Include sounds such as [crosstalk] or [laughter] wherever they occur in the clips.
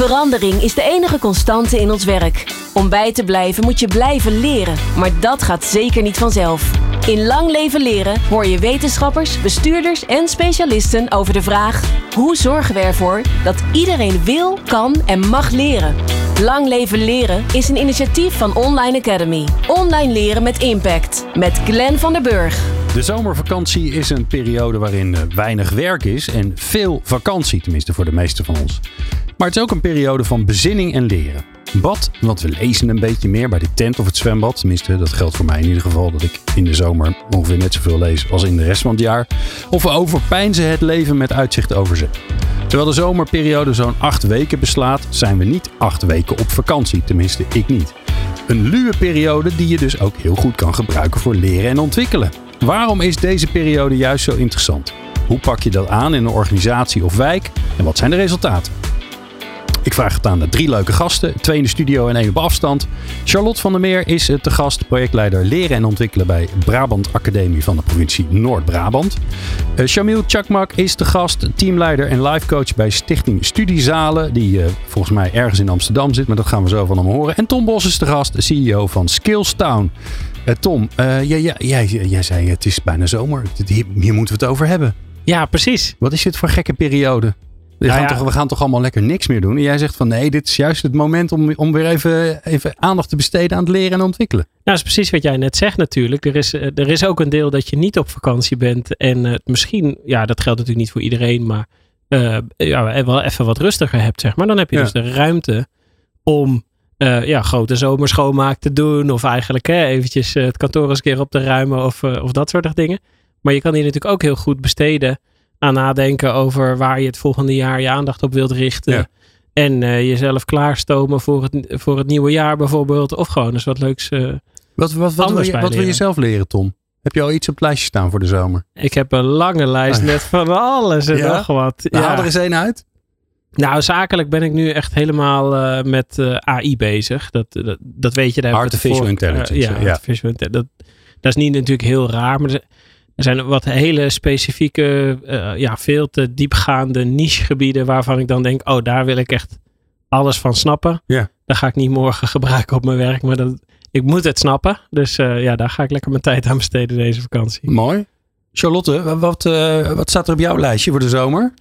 Verandering is de enige constante in ons werk. Om bij te blijven moet je blijven leren, maar dat gaat zeker niet vanzelf. In Lang Leven Leren hoor je wetenschappers, bestuurders en specialisten over de vraag: hoe zorgen we ervoor dat iedereen wil, kan en mag leren? Lang Leven Leren is een initiatief van Online Academy. Online leren met impact. Met Glenn van der Burg. De zomervakantie is een periode waarin eh, weinig werk is en veel vakantie, tenminste voor de meesten van ons. Maar het is ook een periode van bezinning en leren. Bad, want we lezen een beetje meer bij de tent of het zwembad. Tenminste, dat geldt voor mij in ieder geval dat ik in de zomer ongeveer net zoveel lees als in de rest van het jaar. Of we overpijnzen het leven met uitzicht over zee. Terwijl de zomerperiode zo'n acht weken beslaat, zijn we niet acht weken op vakantie. Tenminste, ik niet. Een luwe periode die je dus ook heel goed kan gebruiken voor leren en ontwikkelen. Waarom is deze periode juist zo interessant? Hoe pak je dat aan in een organisatie of wijk en wat zijn de resultaten? Ik vraag het aan de drie leuke gasten, twee in de studio en één op afstand. Charlotte van der Meer is te gast, projectleider leren en ontwikkelen bij Brabant Academie van de provincie Noord-Brabant. Uh, Shamil Chakmak is de gast, teamleider en livecoach bij Stichting Studiezalen, die uh, volgens mij ergens in Amsterdam zit, maar dat gaan we zo van hem horen. En Tom Bos is de gast, CEO van Skillstown. Uh, Tom, jij, jij, jij, jij zei het is bijna zomer, hier, hier moeten we het over hebben. Ja, precies. Wat is dit voor gekke periode? We, Nou gaan ja. toch, we gaan toch allemaal lekker niks meer doen. En jij zegt van nee, dit is juist het moment om, om weer even, even aandacht te besteden aan het leren en ontwikkelen. Nou, dat is precies wat jij net zegt natuurlijk. Er is, eh, er is ook een deel dat je niet op vakantie bent. En eh, misschien, ja, dat geldt natuurlijk niet voor iedereen, maar eh, ja, wel even wat rustiger hebt, zeg maar. Dan heb je Ja. dus de ruimte om ja, grote zomerschoonmaak te doen. Of eigenlijk hè, eventjes het kantoor eens een keer op te ruimen of, of dat soort dingen. Maar je kan die natuurlijk ook heel goed besteden aan nadenken over waar je het volgende jaar je aandacht op wilt richten. Ja. En eh, jezelf klaarstomen voor het, voor het nieuwe jaar bijvoorbeeld. Of gewoon eens wat leuks. eh, Wat, wat, wat, wil, je, wat wil je zelf leren, Tom? Heb je al iets op het lijstje staan voor de zomer? Ik heb een lange lijst Ah. met van alles en Ja? nog wat. Nou, Ja. Haal er eens één uit. Nou, zakelijk ben ik nu echt helemaal eh, met AI bezig. Dat, dat, dat weet je. Daar Artificial voor- intelligence, ja, ja. artificial intelligence. Dat, dat is niet natuurlijk heel raar. Maar er zijn wat hele specifieke, eh, ja, veel te diepgaande nichegebieden waarvan ik dan denk, oh, daar wil ik echt alles van snappen. Ja. Dat ga ik niet morgen [laughs] gebruiken op mijn werk, maar dat, ik moet het snappen. Dus eh, ja, daar ga ik lekker mijn tijd aan besteden deze vakantie. Mooi. Charlotte, wa- wat, eh, wat staat er op jouw lijstje voor de zomer?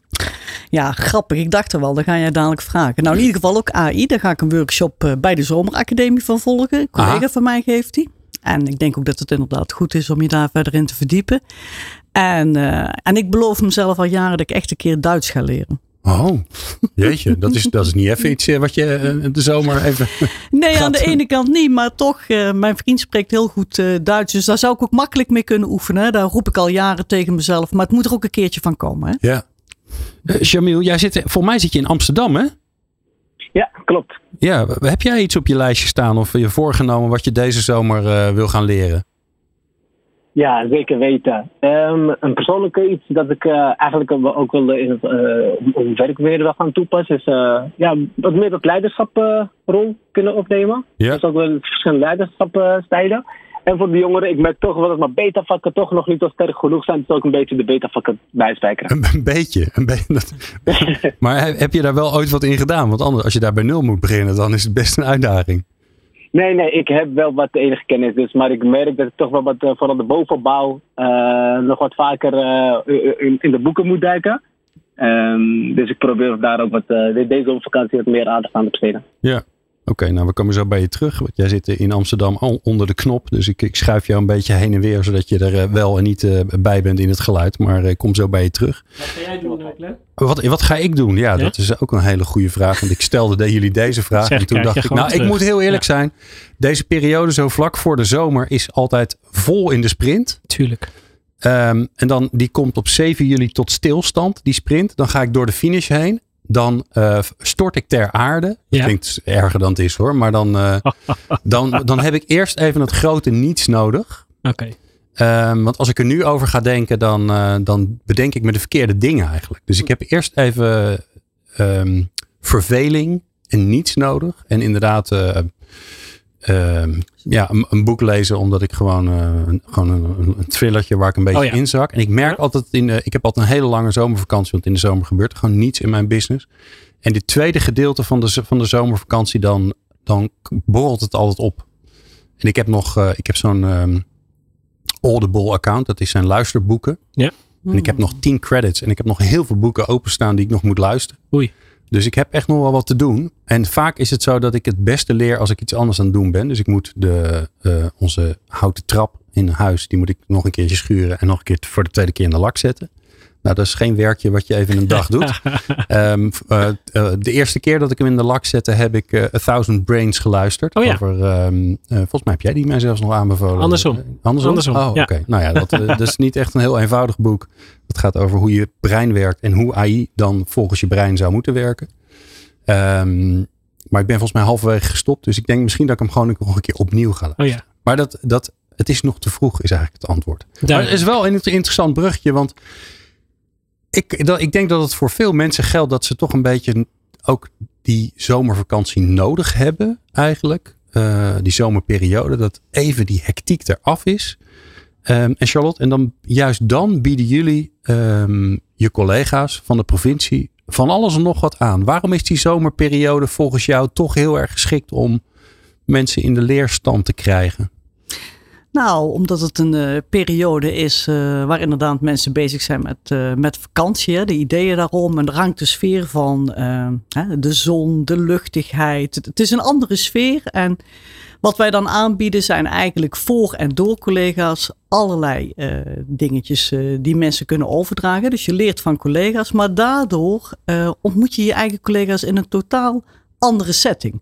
Ja, grappig. Ik dacht er wel, dat ga jij dadelijk vragen. Nou, in ieder geval ook AI. Daar ga ik een workshop bij de Zomeracademie van volgen. Een collega Aha. van mij geeft die. En ik denk ook dat het inderdaad goed is om je daar verder in te verdiepen. En, eh, en ik beloof mezelf al jaren dat ik echt een keer Duits ga leren. Oh, jeetje. Dat is, dat is niet even iets eh, wat je eh, de zomer even... [laughs] Nee, aan de ene kant niet, maar toch, eh, mijn vriend spreekt heel goed eh, Duits. Dus daar zou ik ook makkelijk mee kunnen oefenen. Daar roep ik al jaren tegen mezelf. Maar het moet er ook een keertje van komen. Hè? Ja. Jamil, jij zit, voor mij zit je in Amsterdam, hè? Ja, klopt. Ja, heb jij iets op je lijstje staan of je voorgenomen wat je deze zomer eh, wil gaan leren? Ja, zeker weten. Ehm, een persoonlijke iets dat ik eh, eigenlijk ook wel in het om werk weer wil gaan toepassen, is eh, ja, wat meer dat leiderschapsrol kunnen opnemen. Ja. Dus ook wel verschillende leiderschapstijlen. En voor de jongeren, ik merk toch wel dat mijn beta-vakken toch nog niet zo sterk genoeg zijn. Dus ook een beetje de beta-vakken bijspijkeren. Een, een beetje. Een be- [laughs] dat- [laughs] maar he- heb je daar wel ooit wat in gedaan? Want anders, als je daar bij nul moet beginnen, dan is het best een uitdaging. Nee, nee, ik heb wel wat enige kennis. Dus, maar ik merk dat ik toch wel wat, eh, vooral de bovenbouw, eh, nog wat vaker eh, in, in de boeken moet duiken. Ehm, dus ik probeer daar ook wat, de- deze vakantie wat meer aandacht aan te besteden. Ja. Oké, nou we komen zo bij je terug. Want jij zit in Amsterdam al onder de knop. Dus ik, ik schuif jou een beetje heen en weer, zodat je er eh, wel en niet eh, bij bent in het geluid. Maar ik kom zo bij je terug. Wat ga jij doen, Glenn? Wat, wat ga ik doen? Ja, Ja? dat is ook een hele goede vraag. Want ik stelde de, jullie deze vraag. Zeg, en toen dacht ik, nou, ik moet heel eerlijk zijn. Deze periode zo vlak voor de zomer is altijd vol in de sprint. Tuurlijk. Ehm, en dan die komt op 7 juli tot stilstand, die sprint. Dan ga ik door de finish heen. Dan eh, stort ik ter aarde. Dat Ja. klinkt erger dan het is hoor. Maar dan, eh, [laughs] dan, dan heb ik eerst even het grote niets nodig. Oké. Ehm, want als ik er nu over ga denken, dan, eh, dan bedenk ik me de verkeerde dingen eigenlijk. Dus ik heb eerst even ehm, verveling en niets nodig. En inderdaad, eh, ehm, ja, een, een boek lezen, omdat ik gewoon, eh, een, gewoon een, een, thrillertje waar ik een beetje Oh ja. in zak. En ik merk Ja. altijd, in de, ik heb altijd een hele lange zomervakantie, want in de zomer gebeurt er gewoon niets in mijn business. En dit tweede gedeelte van de, van de zomervakantie, dan, dan borrelt het altijd op. En ik heb nog, eh, ik heb zo'n ehm, Audible account. Dat is zijn luisterboeken. En ik heb nog 10 credits. En ik heb nog heel veel boeken openstaan die ik nog moet luisteren. Oei. Dus ik heb echt nog wel wat te doen. En vaak is het zo dat ik het beste leer als ik iets anders aan het doen ben. Dus ik moet de, eh, onze houten trap in huis, die moet ik nog een keertje schuren en nog een keer voor de tweede keer in de lak zetten. Nou, dat is geen werkje wat je even een dag doet. [laughs] Ehm, eh, eh, de eerste keer dat ik hem in de lak zette, heb ik eh, A Thousand Brains geluisterd. Oh ja. Over, ehm, eh, volgens mij heb jij die mij zelfs nog aanbevolen. Andersom. Andersom? Andersom, Oh, ja. oké. Nou ja, dat, dat is niet echt een heel eenvoudig boek. Het gaat over hoe je brein werkt en hoe AI dan volgens je brein zou moeten werken. Ehm, maar ik ben volgens mij halverwege gestopt. Dus ik denk misschien dat ik hem gewoon nog een keer opnieuw ga luisteren. Oh ja. Maar dat, dat, het is nog te vroeg, is eigenlijk het antwoord. Maar het is wel een interessant brugje, want ik, ik denk dat het voor veel mensen geldt dat ze toch een beetje ook die zomervakantie nodig hebben, eigenlijk. Eh, die zomerperiode, dat even die hectiek eraf is. Ehm, en Charlotte, en dan juist dan bieden jullie ehm, je collega's van de provincie van alles en nog wat aan. Waarom is die zomerperiode volgens jou toch heel erg geschikt om mensen in de leerstand te krijgen? Nou, omdat het een eh, periode is eh, waar inderdaad mensen bezig zijn met, eh, met vakantie. De ideeën daarom en er hangt de sfeer van hè, de zon, de luchtigheid. Het, is een andere sfeer en wat wij dan aanbieden zijn eigenlijk voor en door collega's allerlei dingetjes die mensen kunnen overdragen. Dus je leert van collega's, maar daardoor ontmoet je je eigen collega's in een totaal andere setting.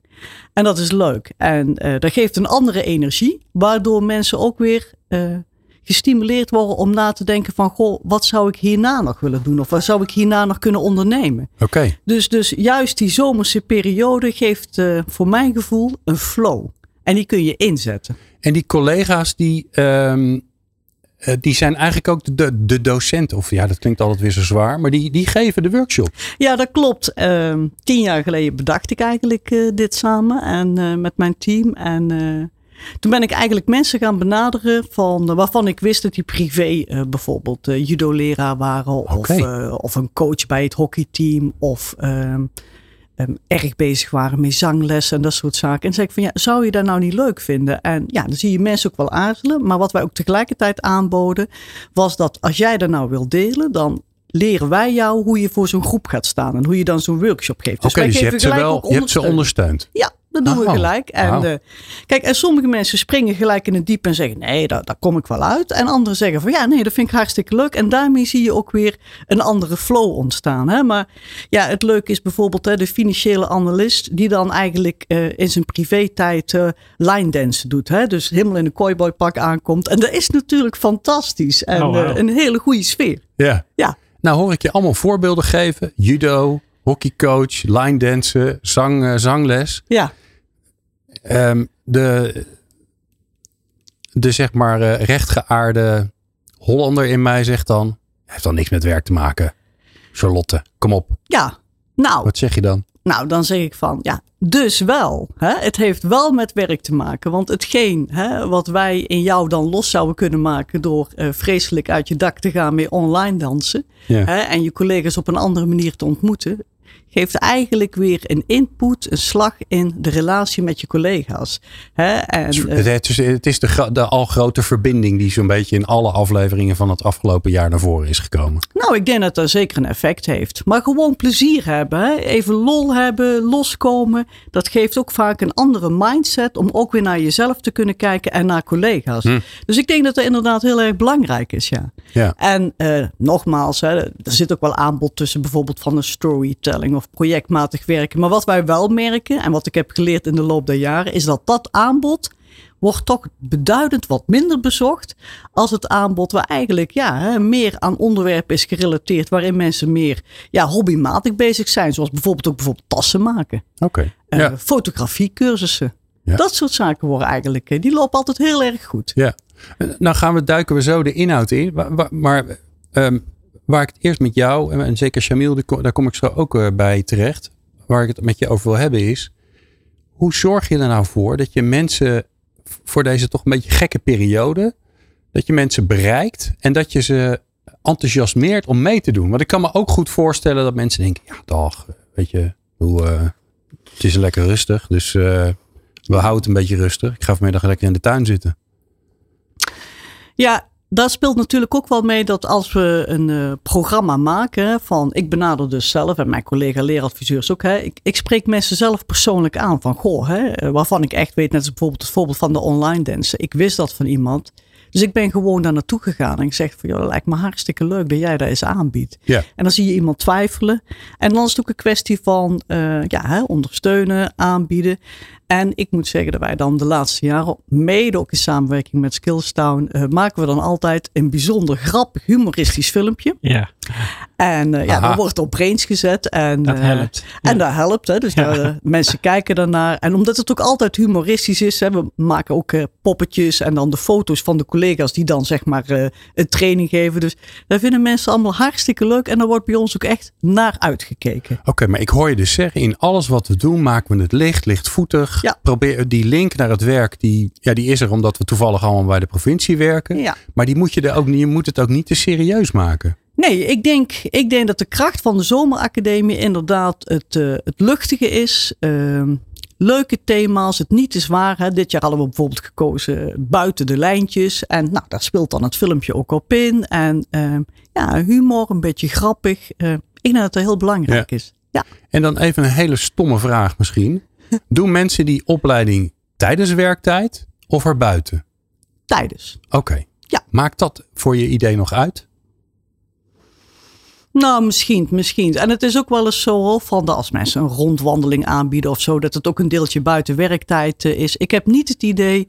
En dat is leuk. En eh, dat geeft een andere energie, waardoor mensen ook weer eh, gestimuleerd worden om na te denken van, goh, wat zou ik hierna nog willen doen? Of wat zou ik hierna nog kunnen ondernemen? Oké. Dus, dus juist die zomerse periode geeft eh, voor mijn gevoel een flow. En die kun je inzetten. En die collega's die, ehm, eh, die zijn eigenlijk ook de, de, docenten. Of ja, dat klinkt altijd weer zo zwaar. Maar die, die geven de workshop. Ja, dat klopt. Ehm, tien jaar geleden bedacht ik eigenlijk eh, dit samen en eh, met mijn team. En toen ben ik eigenlijk mensen gaan benaderen van, waarvan ik wist dat die privé bijvoorbeeld eh, judo-leraar waren. Of, of een coach bij het hockeyteam. Of ehm, erg bezig waren met zanglessen en dat soort zaken. En zei ik van ja, zou je dat nou niet leuk vinden? En ja, dan zie je mensen ook wel aarzelen. Maar wat wij ook tegelijkertijd aanboden, was dat als jij dat nou wil delen, dan leren wij jou hoe je voor zo'n groep gaat staan. En hoe je dan zo'n workshop geeft. Oké, wij dus je hebt, ze wel, je hebt ze ondersteund. Ja, dat doen we gelijk. En, eh, kijk, en sommige mensen springen gelijk in het diep en zeggen: nee, daar, daar kom ik wel uit. En anderen zeggen van ja, nee, dat vind ik hartstikke leuk. En daarmee zie je ook weer een andere flow ontstaan. Hè? Maar ja, het leuke is bijvoorbeeld hè, de financiële analist, die dan eigenlijk eh, in zijn privé-tijd eh, line dance doet. Hè? Dus helemaal in een cowboypak aankomt. En dat is natuurlijk fantastisch. En Oh, een hele goede sfeer. Ja. Ja. Nou hoor ik je allemaal voorbeelden geven. Judo, hockeycoach, line dansen, zang, zangles. Ja. Ehm, de, de zeg maar eh, rechtgeaarde Hollander in mij zegt dan... heeft dan niks met werk te maken. Charlotte, kom op. Ja, nou, Wat zeg je dan? Nou, dan zeg ik van ja, dus wel. Hè? Het heeft wel met werk te maken. Want hetgeen hè, wat wij in jou dan los zouden kunnen maken door eh, vreselijk uit je dak te gaan met online dansen. Ja. Hè, en je collega's op een andere manier te ontmoeten. Geeft eigenlijk weer een input, een slag in de relatie met je collega's. Hè? En, eh, Het, is, het is de, de al grote verbinding die zo'n beetje in alle afleveringen van het afgelopen jaar naar voren is gekomen. Nou, ik denk dat dat zeker een effect heeft. Maar gewoon plezier hebben, hè? even lol hebben, loskomen. Dat geeft ook vaak een andere mindset om ook weer naar jezelf te kunnen kijken en naar collega's. Hm. Dus ik denk dat dat inderdaad heel erg belangrijk is, ja. Ja. En eh, nogmaals, hè, er zit ook wel aanbod tussen bijvoorbeeld van een storytelling of projectmatig werken. Maar wat wij wel merken en wat ik heb geleerd in de loop der jaren, is dat dat aanbod wordt toch beduidend wat minder bezocht als het aanbod waar eigenlijk ja, meer aan onderwerpen is gerelateerd, waarin mensen meer ja, hobbymatig bezig zijn, zoals bijvoorbeeld ook bijvoorbeeld tassen maken, Oké. eh, Ja. fotografiecursussen. Ja. Dat soort zaken worden eigenlijk, eh, die lopen altijd heel erg goed. Ja. Nou gaan we, duiken we zo de inhoud in. Wa- Maar ehm, waar ik het eerst met jou, en- en zeker ko- daar kom ik zo ook eh, bij terecht. Waar ik het met je over wil hebben is. Hoe zorg je er nou voor dat je mensen voor deze toch een beetje gekke periode. Dat je mensen bereikt en dat je ze enthousiasmeert om mee te doen. Want ik kan me ook goed voorstellen dat mensen denken. Ja dag, weet je. Hoe, uh, het is lekker rustig, dus uh, we houden het een beetje rustig. Ik ga vanmiddag lekker in de tuin zitten. Ja, daar speelt natuurlijk ook wel mee dat als we een uh, programma maken van, ik benader dus zelf en mijn collega leeradviseurs ook, hè, ik, ik spreek mensen zelf persoonlijk aan van, goh, hè, waarvan ik echt weet, net als bijvoorbeeld het voorbeeld van de online dansen. Ik wist dat van iemand. Dus ik ben gewoon daar naartoe gegaan en ik zeg van, joh, dat lijkt me hartstikke leuk dat jij dat eens aanbiedt. Ja. En dan zie je iemand twijfelen. En dan is het ook een kwestie van uh, ja, hè, ondersteunen, aanbieden. En ik moet zeggen dat wij dan de laatste jaren, mede ook in samenwerking met Skillstown, uh, maken we dan altijd een bijzonder grappig, humoristisch filmpje. Ja. En uh, ja, dan wordt op brains gezet. En, dat helpt. Uh, en dat helpt. Hè. Dus ja. daar, mensen kijken daarnaar. En omdat het ook altijd humoristisch is, hè, we maken ook poppetjes en dan de foto's van de collega's die dan zeg maar een training geven. Dus daar vinden mensen allemaal hartstikke leuk. En daar wordt bij ons ook echt naar uitgekeken. Oké, okay, maar ik hoor je dus zeggen, in alles wat we doen maken we het licht, lichtvoetig. Ja. Probeer die link naar het werk, die, ja, die is er omdat we toevallig allemaal bij de provincie werken. Ja. Maar die moet je, er ook, niet, je moet het ook niet te serieus maken. Nee, ik denk, ik denk dat de kracht van de Zomeracademie inderdaad het, uh, het luchtige is. Uh, leuke thema's, het niet te zwaar. Hè. Dit jaar hadden we bijvoorbeeld gekozen buiten de lijntjes. En nou, daar speelt dan het filmpje ook op in. En uh, ja, humor, een beetje grappig. Uh, ik denk dat het heel belangrijk Ja. is. Ja. En dan even een hele stomme vraag misschien. [laughs] Doen mensen die opleiding tijdens werktijd of erbuiten? Tijdens. Oké. Ja. Maakt dat voor je idee nog uit? Nou, misschien, misschien. En het is ook wel eens zo van de, als mensen een rondwandeling aanbieden of zo, dat het ook een deeltje buiten werktijd uh, is. Ik heb niet het idee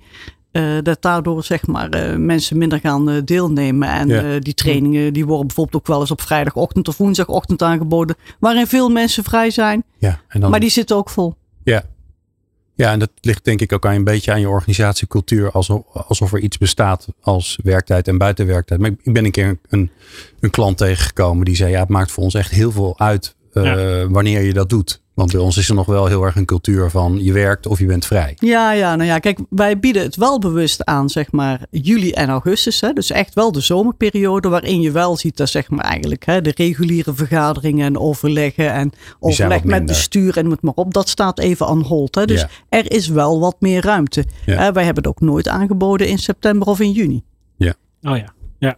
uh, dat daardoor zeg maar uh, mensen minder gaan uh, deelnemen. En Ja. die trainingen die worden bijvoorbeeld ook wel eens op vrijdagochtend of woensdagochtend aangeboden, waarin veel mensen vrij zijn. Ja. En dan, Maar die zitten ook vol. ja. Ja, en dat ligt denk ik ook aan een beetje aan je organisatiecultuur. Alsof, alsof er iets bestaat als werktijd en buitenwerktijd. Maar ik- ben een keer een, een, een klant tegengekomen die zei: Ja, het maakt voor ons echt heel veel uit eh, wanneer je dat doet. Want bij ons is er nog wel heel erg een cultuur van je werkt of je bent vrij. Ja, ja, nou ja, kijk, wij bieden het wel bewust aan, zeg maar, juli en augustus. Hè? Dus echt wel de zomerperiode, waarin je wel ziet dat, zeg maar, eigenlijk hè, de reguliere vergaderingen en overleggen en overleg met bestuur en moet maar op, dat staat even aan hold. Hè? Dus Ja. er is wel wat meer ruimte. Ja. Hè, wij hebben het ook nooit aangeboden in september of in juni. Oh ja. Ja.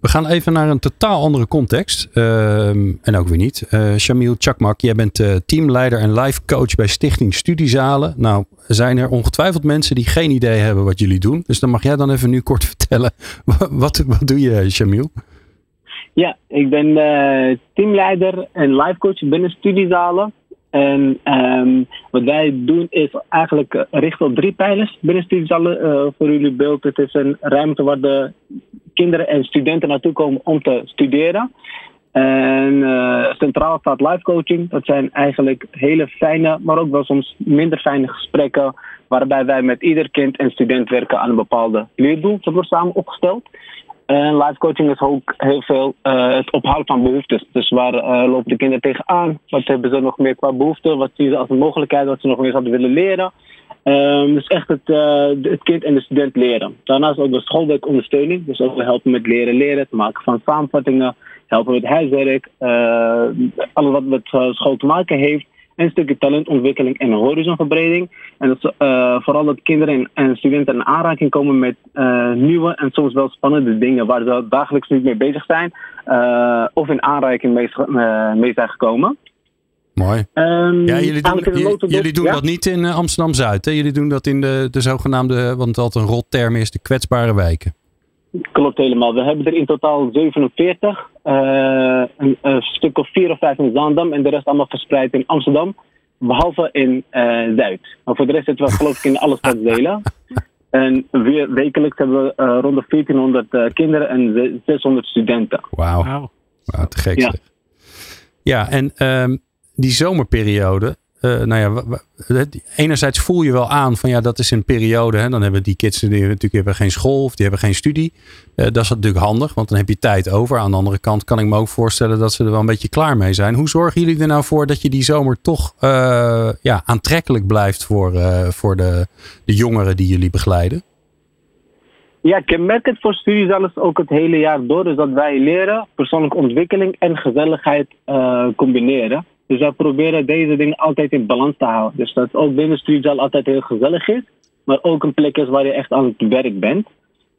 We gaan even naar een totaal andere context. Ehm, en ook weer niet. Eh Shamil Chakmak, jij bent eh, teamleider en life coach bij Stichting Studiezalen. Nou, zijn er ongetwijfeld mensen die geen idee hebben wat jullie doen. Dus dan mag jij dan even nu kort [laughs] vertellen. Wat, wat doe je, Shamil? Ja, ik ben eh, teamleider en life coach binnen studiezalen. En ehm, wat wij doen is eigenlijk eh, richten op drie pijlers binnen studiezalen. eh, voor jullie beeld, het is een ruimte waar de kinderen en studenten naartoe komen om te studeren. En eh, centraal staat life coaching. Dat zijn eigenlijk hele fijne, maar ook wel soms minder fijne gesprekken. Waarbij wij met ieder kind en student werken aan een bepaalde leerdoel. Dat wordt samen opgesteld. En life coaching is ook heel veel eh, het ophalen van behoeftes. Dus waar eh, lopen de kinderen tegenaan? Wat hebben ze nog meer qua behoeften? Wat zien ze als een mogelijkheid wat ze nog meer zouden willen leren? Ehm, dus echt het, eh, het kind en de student leren. Daarnaast ook de schoolwerkondersteuning. Dus ook helpen met leren leren, het maken van samenvattingen, helpen met huiswerk, eh, alles wat met eh, school te maken heeft. En een stukje talentontwikkeling en horizonverbreding. En dat eh, vooral dat kinderen en, en studenten in aanraking komen met nieuwe en soms wel spannende dingen waar ze dagelijks niet mee bezig zijn. of in aanraking mee zijn gekomen. Mooi. Ehm, Ja, jullie doen, jullie, jullie doen ja? dat niet in eh, Amsterdam-Zuid. hè? Jullie doen dat in de, de zogenaamde, want dat een rotterm is, de kwetsbare wijken. Klopt helemaal. We hebben er in totaal 47. eh, een, een stuk of vier of vijf in Zaandam en de rest allemaal verspreid in Amsterdam. Behalve in eh, Zuid. Maar voor de rest zitten we geloof ik in alle stadsdelen. [laughs] En weer wekelijks hebben we eh, rond de 1400 eh, kinderen en ze- 600 studenten. Wauw. Wauw. Te gek Ja. zeg. Ja, en ehm, die zomerperiode. eh, nou ja, het- enerzijds voel je wel aan van ja, dat is een periode. Hè, dan hebben die kids natuurlijk hebben geen school of die hebben geen studie. Eh, dat is natuurlijk handig, want dan heb je tijd over. Aan de andere kant kan ik me ook voorstellen dat ze er wel een beetje klaar mee zijn. Hoe zorgen jullie er nou voor dat je die zomer toch eh, ja, aantrekkelijk blijft voor, eh, voor de, de jongeren die jullie begeleiden? Ja, kenmerkend voor studiezalen is ook het hele jaar door. Dus dat wij leren persoonlijke ontwikkeling en gezelligheid eh, combineren. Dus wij proberen deze dingen altijd in balans te houden. Dus dat ook binnen Streetzaal altijd heel gezellig is, maar ook een plek is waar je echt aan het werk bent.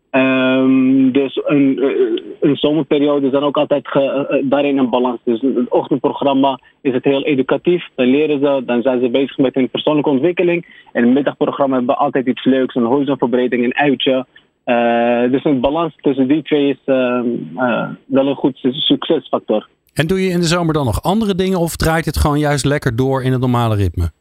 Ehm, dus een, eh, een zomerperiode is dan ook altijd ge, eh, daarin een balans. Dus het ochtendprogramma is het heel educatief. Dan leren ze, dan zijn ze bezig met hun persoonlijke ontwikkeling. En het middagprogramma hebben we altijd iets leuks, een horizonverbreding, een uitje. Dus een balans tussen die twee is uh, wel een goed succesfactor. En doe je in de zomer dan nog andere dingen of draait het gewoon juist lekker door in het normale ritme?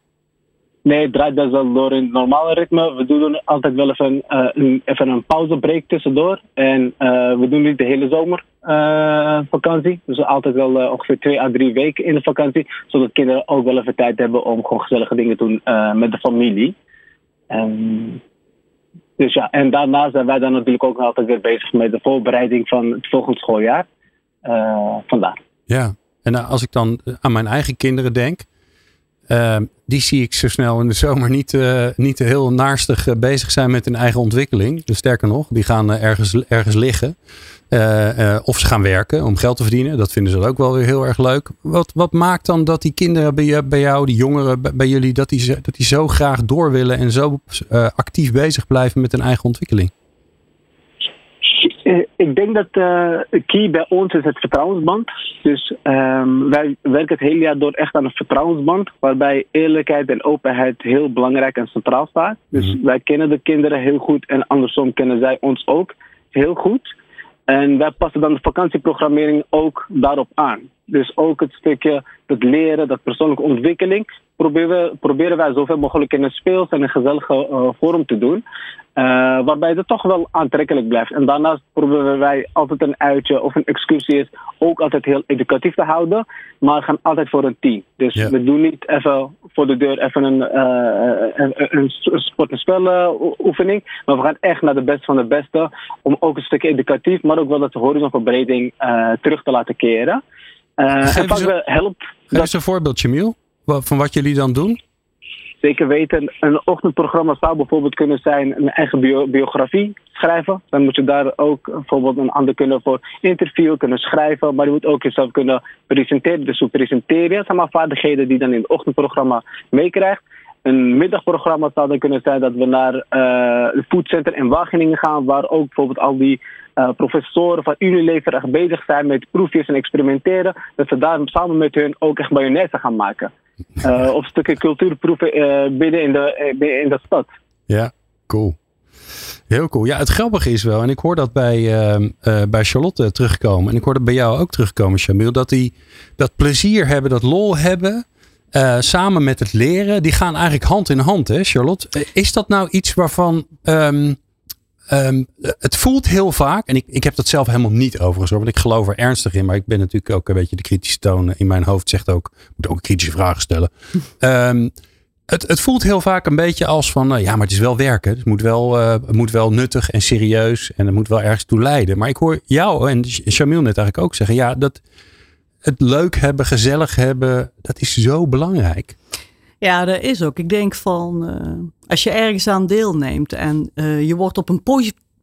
Nee, het draait best wel door in het normale ritme. We doen altijd wel even, een, even een pauzebreak tussendoor. En we doen niet de hele zomervakantie. dus altijd wel ongeveer twee à drie weken in de vakantie. Zodat kinderen ook wel even tijd hebben om gewoon gezellige dingen te doen met de familie. Dus ja, en daarna zijn wij dan natuurlijk ook altijd weer bezig met de voorbereiding van het volgende schooljaar. Uh, vandaar. Ja, en als ik dan aan mijn eigen kinderen denk, uh, die zie ik zo snel in de zomer niet, uh, niet heel naarstig bezig zijn met hun eigen ontwikkeling. Dus sterker nog, die gaan ergens, ergens liggen. of ze gaan werken om geld te verdienen. Dat vinden ze ook wel weer heel erg leuk. Wat, wat maakt dan dat die kinderen bij, bij jou, die jongeren bij jullie, dat die, dat die zo graag door willen en zo actief bezig blijven met hun eigen ontwikkeling? Ik denk dat uh, key bij ons is het vertrouwensband. Dus um, wij werken het hele jaar door echt aan een vertrouwensband. Waarbij eerlijkheid en openheid heel belangrijk en centraal staat. Dus mm-hmm. wij kennen de kinderen heel goed en andersom kennen zij ons ook heel goed. En wij passen dan de vakantieprogrammering ook daarop aan. Dus ook het stukje het leren, dat persoonlijke ontwikkeling, proberen, proberen wij zoveel mogelijk in een speels en een gezellige uh, vorm te doen. Uh, waarbij het toch wel aantrekkelijk blijft. En daarnaast proberen wij altijd een uitje of een excursie is ook altijd heel educatief te houden. Maar gaan altijd voor een team. Dus ja. we doen niet even voor de deur even een, uh, een, een sport- en speloefening. Maar we gaan echt naar de beste van de beste. Om ook een stukje educatief, maar ook wel dat horizonverbreding terug te laten keren. en we helpt. Geef eens een voorbeeld, Jamil, van wat jullie dan doen. Zeker weten. Een ochtendprogramma zou bijvoorbeeld kunnen zijn een eigen bio biografie schrijven. Dan moet je daar ook bijvoorbeeld een ander kunnen voor interview kunnen schrijven. Maar je moet ook jezelf kunnen presenteren. Dus hoe? Dat zijn maar vaardigheden die je dan in het ochtendprogramma meekrijgt. Een middagprogramma zou dan kunnen zijn dat we naar uh, het foodcenter in Wageningen gaan. Waar ook bijvoorbeeld al die uh, professoren van Unilever echt bezig zijn met proefjes en experimenteren. Dat ze daar samen met hun ook echt mayonaise gaan maken. Uh, of stukken cultuurproeven uh, binnen in de, binnen in de stad. Ja, cool. Heel cool. Ja, het grappige is wel, en ik hoor dat bij, uh, bij Charlotte terugkomen. En ik hoor dat bij jou ook terugkomen, Jamil. Dat die dat plezier hebben, dat lol hebben. samen met het leren, die gaan eigenlijk hand in hand, hè, Charlotte? Is dat nou iets waarvan um, Um, het voelt heel vaak, en ik, ik heb dat zelf helemaal niet overigens hoor, want ik geloof er ernstig in, maar ik ben natuurlijk ook een beetje de kritische toon in mijn hoofd, zegt ook, moet ook kritische vragen stellen. um, [laughs] het, het voelt heel vaak een beetje als van, uh, ja, maar het is wel werken. Het moet wel, uh, het moet wel nuttig en serieus en het moet wel ergens toe leiden. Maar ik hoor jou en Jamil net eigenlijk ook zeggen, ja, dat het leuk hebben, gezellig hebben, dat is zo belangrijk. Ja, dat is ook. Ik denk van, uh, als je ergens aan deelneemt en uh, je wordt op een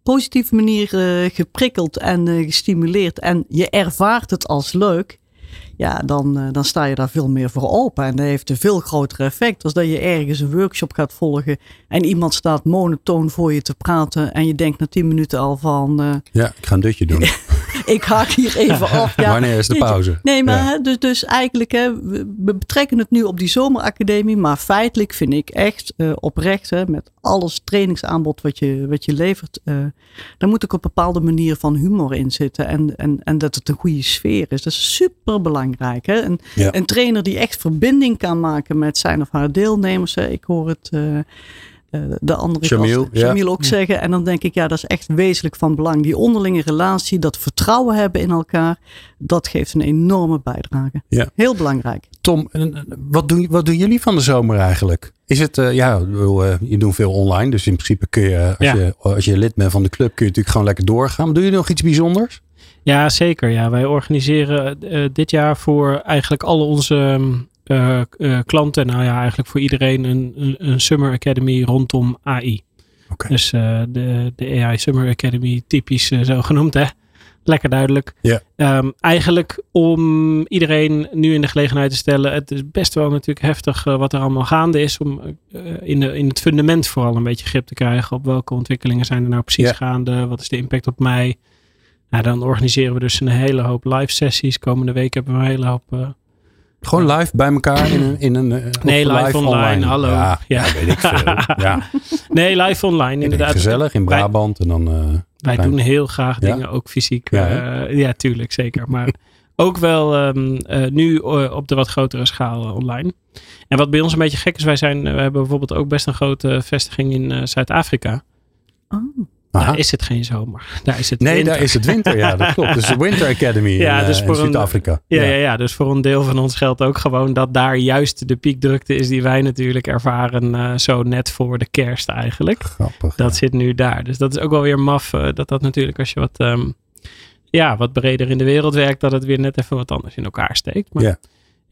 positieve manier uh, geprikkeld en gestimuleerd en je ervaart het als leuk, ja, dan, dan sta je daar veel meer voor open. En dat heeft een veel groter effect als dat je ergens een workshop gaat volgen en iemand staat monotoon voor je te praten en je denkt na tien minuten al van... ja, ik ga een dutje doen. [laughs] ik haak hier even af. Ja, Wanneer is de pauze? Nee, maar ja. dus, dus eigenlijk, hè, we, betrekken het nu op die zomeracademie. Maar feitelijk vind ik echt uh, oprecht, hè, met alles trainingsaanbod wat je, wat je levert. Uh, daar moet ook op een bepaalde manier van humor in zitten. En, en, en dat het een goede sfeer is. Dat is super belangrijk. Hè? Een, ja. een trainer die echt verbinding kan maken met zijn of haar deelnemers. Hè. Ik hoor het. Uh, de andere Jamil, kant, Jamil ook zeggen. En dan denk ik, ja, dat is echt wezenlijk van belang. Die onderlinge relatie, dat vertrouwen hebben in elkaar, dat geeft een enorme bijdrage. Ja. Heel belangrijk. Tom, wat doen, wat doen jullie van de zomer eigenlijk? Is het, uh, ja, uh, je doet veel online, dus in principe kun je als, ja. je, als je lid bent van de club, kun je natuurlijk gewoon lekker doorgaan. Maar doen jullie nog iets bijzonders? Ja, zeker. Ja, wij organiseren uh, dit jaar voor eigenlijk al onze uh, uh, klanten, nou ja, eigenlijk voor iedereen een, een, een Summer Academy rondom AI. Okay. Dus uh, de, de AI Summer Academy, typisch zo genoemd hè. Lekker duidelijk. Ja. Ehm, eigenlijk om iedereen nu in de gelegenheid te stellen. Het is best wel natuurlijk heftig eh, wat er allemaal gaande is. Om eh, in, de, in het fundament vooral een beetje grip te krijgen. Op welke ontwikkelingen zijn er nou precies gaande? Wat is de impact op mij? Nou, dan organiseren we dus een hele hoop live sessies. Komende week hebben we een hele hoop... eh, Gewoon live bij elkaar in een... In een eh, Nee, live online, hallo. Ja, Ja. ja. weet ik veel. [laughs] Ja, nee, live online inderdaad. gezellig in Wij- Brabant en dan... eh, Wij doen heel graag Ja? dingen, ook fysiek. Ja, ja tuurlijk, zeker. Maar [laughs] ook wel ehm, eh, nu eh, op de wat grotere schaal eh, online. En wat bij ons een beetje gek is, wij zijn, eh, we hebben bijvoorbeeld ook best een grote vestiging in eh, Zuid-Afrika. Oh. Daar is het geen zomer. Daar is het Nee, winter. daar is het winter. Ja, dat klopt. Dus de Winter Academy [laughs] Ja, in, dus eh, in een- Zuid-Afrika. Ja, ja. Ja, dus voor een deel van ons geldt ook gewoon dat daar juist de piekdrukte is die wij natuurlijk ervaren eh, zo net voor de kerst eigenlijk. Grappig. Dat zit nu daar. Dus dat is ook wel weer maf. eh, dat dat natuurlijk als je wat, ehm, ja, wat breder in de wereld werkt, dat het weer net even wat anders in elkaar steekt. Maar Ja.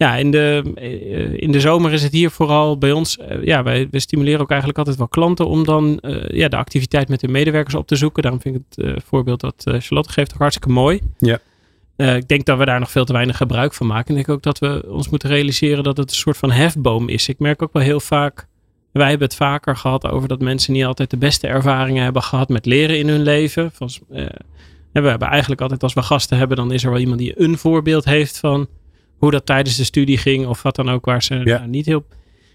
Ja, in, de, eh, in de zomer is het hier vooral bij ons. eh, ja, wij we stimuleren ook eigenlijk altijd wel klanten om dan eh, ja, de activiteit met hun medewerkers op te zoeken. Daarom vind ik het voorbeeld dat Charlotte geeft ook hartstikke mooi. Ja. Ik denk dat we daar nog veel te weinig gebruik van maken. Ik denk ook dat we ons moeten realiseren dat het een soort van hefboom is. Ik merk ook wel heel vaak wij hebben het vaker gehad over dat mensen niet altijd de beste ervaringen hebben gehad met leren in hun leven. Van, en we hebben eigenlijk altijd als we gasten hebben, dan is er wel iemand die een voorbeeld heeft van hoe dat tijdens de studie ging of wat dan ook waar ze Ja. nou, niet heel.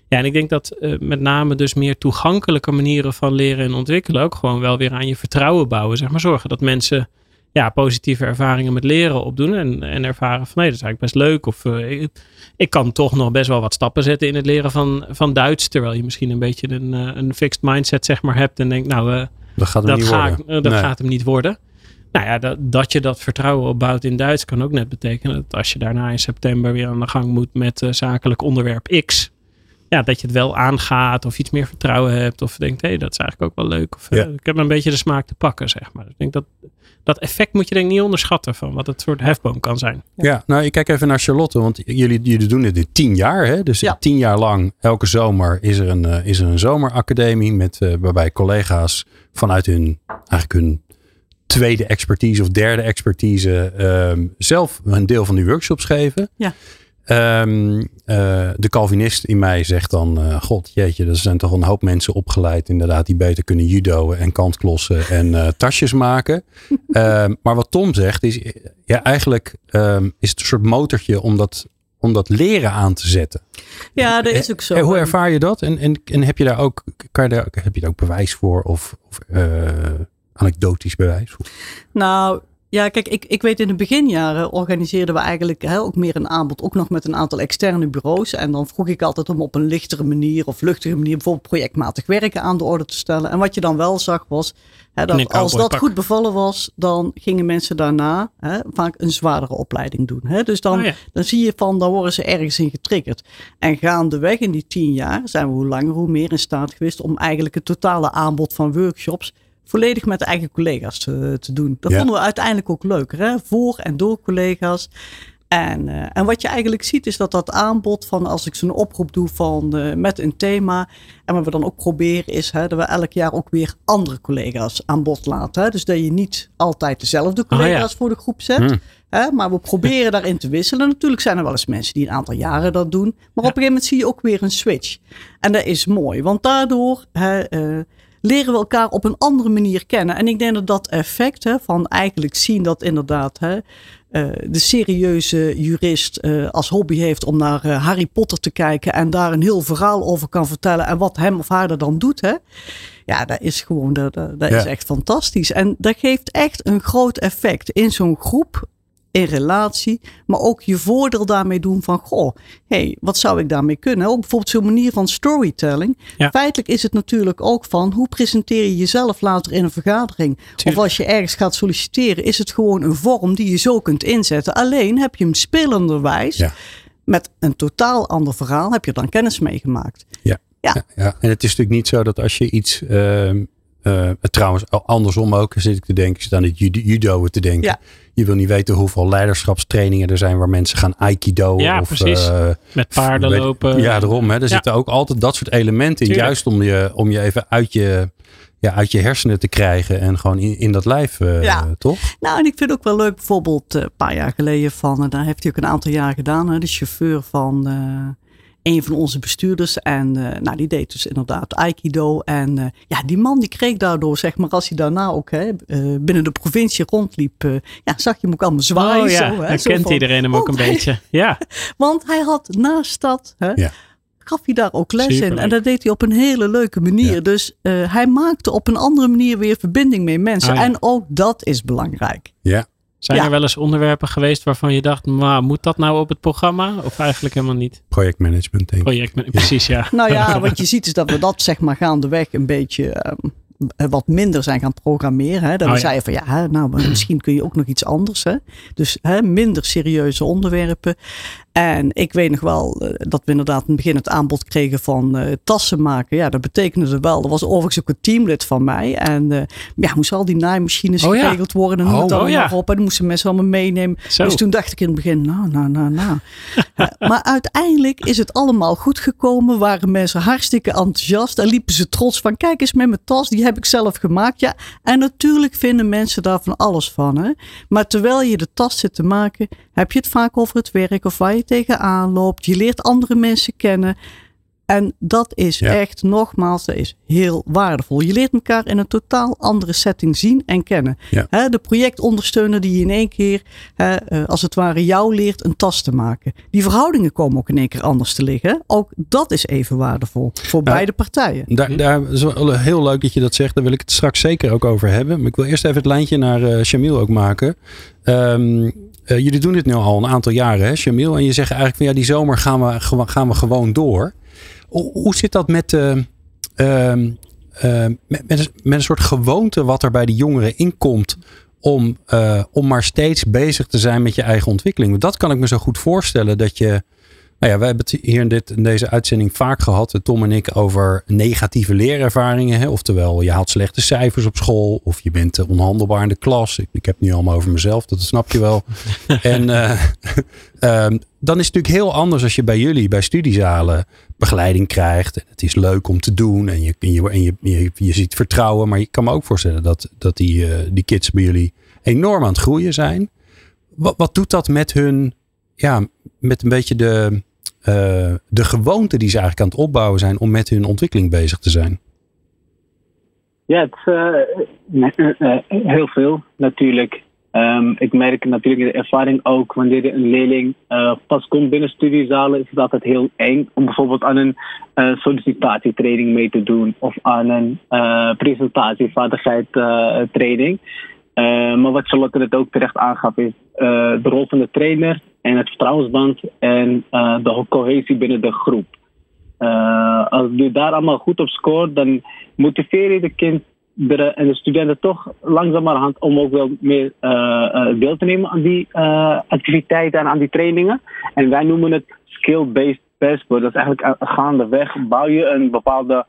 Ja, en ik denk dat eh, met name dus meer toegankelijke manieren van leren en ontwikkelen ook gewoon wel weer aan je vertrouwen bouwen. Zeg maar zorgen dat mensen ja, positieve ervaringen met leren opdoen en, en ervaren van nee, dat is eigenlijk best leuk. Of eh, ik, ik kan toch nog best wel wat stappen zetten in het leren van, van Duits. Terwijl je misschien een beetje een, eh, een fixed mindset zeg maar hebt en denkt nou, Dat gaat hem dat, niet ga worden. ik, dat Nee. gaat hem niet worden. Nou ja, dat, dat je dat vertrouwen opbouwt in Duits kan ook net betekenen dat als je daarna in september weer aan de gang moet met eh, zakelijk onderwerp X. Ja, dat je het wel aangaat of iets meer vertrouwen hebt. Of denkt, hé, dat is eigenlijk ook wel leuk. Of eh, ik heb een beetje de smaak te pakken, zeg maar. Dus ik denk dat dat effect moet je denk ik niet onderschatten van wat het soort hefboom kan zijn. Ja, nou ik kijk even naar Charlotte, want jullie, jullie doen dit tien jaar. Hè? Dus Ja. tien jaar lang, elke zomer is er een, eh, is er een zomeracademie met, waarbij collega's vanuit hun, eigenlijk hun tweede expertise of derde expertise ehm, zelf een deel van die workshops geven. Ja. Ehm, eh, de Calvinist in mij zegt dan, eh, god jeetje, er zijn toch een hoop mensen opgeleid inderdaad die beter kunnen judoën en kantklossen en eh, tasjes maken. [laughs] Ehm, maar wat Tom zegt is, ja eigenlijk is het een soort motortje om dat, om dat leren aan te zetten. Ja, dat is ook zo. Hoe ervaar je dat? En, en, en heb je daar ook, kan je daar, heb je daar ook bewijs voor of, of anekdotisch bewijs? Nou, ja, kijk, ik, ik weet in de beginjaren organiseerden we eigenlijk hè, ook meer een aanbod, ook nog met een aantal externe bureaus. En dan vroeg ik altijd om op een lichtere manier of luchtige manier bijvoorbeeld projectmatig werken aan de orde te stellen. En wat je dan wel zag was, hè, dat als dat goed bevallen was, dan gingen mensen daarna hè, vaak een zwaardere opleiding doen. Hè. Dus dan, Oh ja. dan zie je van, dan worden ze ergens in getriggerd. En gaandeweg in die tien jaar zijn we hoe langer hoe meer in staat geweest om eigenlijk het totale aanbod van workshops volledig met de eigen collega's te, te doen. Dat Ja. vonden we uiteindelijk ook leuker, hè? voor en door collega's. En, eh, en wat je eigenlijk ziet is dat dat aanbod van als ik zo'n oproep doe van eh, met een thema. En wat we dan ook proberen is hè, dat we elk jaar ook weer andere collega's aan bod laten. Hè? Dus dat je niet altijd dezelfde ja. collega's voor de groep zet. Hmm. Hè? Maar we proberen daarin te wisselen. Natuurlijk zijn er wel eens mensen die een aantal jaren dat doen. Maar op een gegeven moment zie je ook weer een switch. En dat is mooi, want daardoor hè, eh, leren we elkaar op een andere manier kennen. En ik denk dat dat effect hè, van eigenlijk zien dat inderdaad hè, eh, de serieuze jurist eh, als hobby heeft om naar eh, Harry Potter te kijken en daar een heel verhaal over kan vertellen en wat hem of haar er dan doet. Hè. Ja, dat is gewoon, dat, dat dat Ja. is echt fantastisch. En dat geeft echt een groot effect in zo'n groep in relatie, maar ook je voordeel daarmee doen van, goh, hey, wat zou ik daarmee kunnen? Ook bijvoorbeeld zo'n manier van storytelling. Ja. Feitelijk is het natuurlijk ook van, hoe presenteer je jezelf later in een vergadering? Of als je ergens gaat solliciteren, is het gewoon een vorm die je zo kunt inzetten. Alleen heb je hem spelenderwijs, Ja. met een totaal ander verhaal, heb je dan kennis mee gemaakt. Ja, en het is natuurlijk niet zo dat als je iets. ehm, eh, trouwens, andersom ook zit ik te denken, zit aan het judo, te denken. Ja. Je wil niet weten hoeveel leiderschapstrainingen er zijn waar mensen gaan aikido. Ja, of, precies. eh, Met paarden weet- lopen. Ja, daarom. Hè. Er Ja. zitten ook altijd dat soort elementen in. Tuurlijk. Juist om je, om je even uit je, ja, uit je hersenen te krijgen en gewoon in, in dat lijf, uh, Ja. toch? Nou, en ik vind ook wel leuk, bijvoorbeeld een paar jaar geleden van, en daar heeft hij ook een aantal jaar gedaan, hè, de chauffeur van een van onze bestuurders. En eh, nou, die deed dus inderdaad Aikido. En eh, ja, die man die kreeg daardoor, zeg maar, als hij daarna ook hè, eh, binnen de provincie rondliep, eh, ja, zag je hem ook allemaal zwaaien. oh ja, zo, hè, dan zo kent van, iedereen hem ook oh, een hij- beetje. [laughs] Ja, Want hij had naast dat, hè, Ja. gaf hij daar ook les in. En dat deed hij op een hele leuke manier. Ja. Dus eh, hij maakte op een andere manier weer verbinding met mensen. Ah, ja. En ook dat is belangrijk. Ja. Zijn Ja. er wel eens onderwerpen geweest waarvan je dacht, maar moet dat nou op het programma? Of eigenlijk helemaal niet? Projectmanagement, denk ik. Project, precies ja. [laughs] Nou ja, [laughs] wat je ziet is dat we dat zeg maar gaandeweg een beetje ehm, eh, wat minder zijn gaan programmeren. Hè. Dat Oh we ja. zeiden van ja, nou misschien kun je ook nog iets anders. Hè. Dus hè, minder serieuze onderwerpen. En ik weet nog wel eh, dat we inderdaad in het begin het aanbod kregen van eh, tassen maken. Ja, dat betekende wel. Er was overigens ook een teamlid van mij. En eh, ja, moesten al die naaimachines Oh ja. geregeld worden. En noem Oh. het allemaal Oh ja. op. En dan moesten mensen allemaal meenemen. Zo. Dus toen dacht ik in het begin, nou, nou, nou, nou. [laughs] Maar uiteindelijk is het allemaal goed gekomen. Waren mensen hartstikke enthousiast. En liepen ze trots van, kijk eens met mijn tas, die heb ik zelf gemaakt. Ja, en natuurlijk vinden mensen daar van alles van. Hè? Maar terwijl je de tas zit te maken, heb je het vaak over het werk of waar je tegenaan loopt. Je leert andere mensen kennen. En dat is Ja. echt, nogmaals, dat is heel waardevol. Je leert elkaar in een totaal andere setting zien en kennen. Ja. De projectondersteuner die in één keer, eh, als het ware, jou leert een tas te maken. Die verhoudingen komen ook in één keer anders te liggen. Ook dat is even waardevol voor beide partijen. Daar, daar is wel heel leuk dat je dat zegt. Daar wil ik het straks zeker ook over hebben. Maar ik wil eerst even het lijntje naar eh Shamil ook maken. Ehm, eh, jullie doen dit nu al een aantal jaren, hè, Shamil? En je zegt eigenlijk van ja, die zomer gaan we, gaan we gewoon door. Hoe, zit dat met, ehm, met, met een soort gewoonte wat er bij de jongeren inkomt om, eh, om maar steeds bezig te zijn met je eigen ontwikkeling? Want dat kan ik me zo goed voorstellen dat je. Nou ja, wij hebben het hier in, dit, in deze uitzending vaak gehad, eh, Tom en ik, over negatieve leerervaringen. Hè? Oftewel, je haalt slechte cijfers op school of je bent eh, onhandelbaar in de klas. Ik, ik heb het nu allemaal over mezelf, dat snap je wel. [laughs] en eh, [laughs] ehm, dan is het natuurlijk heel anders als je bij jullie, bij studiezalen, begeleiding krijgt. En het is leuk om te doen en je, en je, en je, je, je ziet vertrouwen. Maar je kan me ook voorstellen dat, dat die, die kids bij jullie enorm aan het groeien zijn. Wat, wat doet dat met hun, ja, met een beetje de, eh, de gewoonte die ze eigenlijk aan het opbouwen zijn om met hun ontwikkeling bezig te zijn? Ja, het eh, eh, heel veel natuurlijk. Ehm, ik merk natuurlijk in de ervaring ook wanneer een leerling pas komt binnen studiezalen, is het altijd heel eng om bijvoorbeeld aan een eh, sollicitatietraining mee te doen of aan een eh presentatievaardigheid training. Eh, maar wat Charlotte het ook terecht aangaf is de rol van de trainer en het vertrouwensband en eh, de cohesie binnen de groep. Eh, als je daar allemaal goed op scoort, dan motiveer je de kinderen en de studenten toch langzamerhand om ook wel meer eh, deel te nemen aan die activiteiten en aan die trainingen. En wij noemen het skill-based passport. Dat is eigenlijk gaandeweg bouw je een bepaalde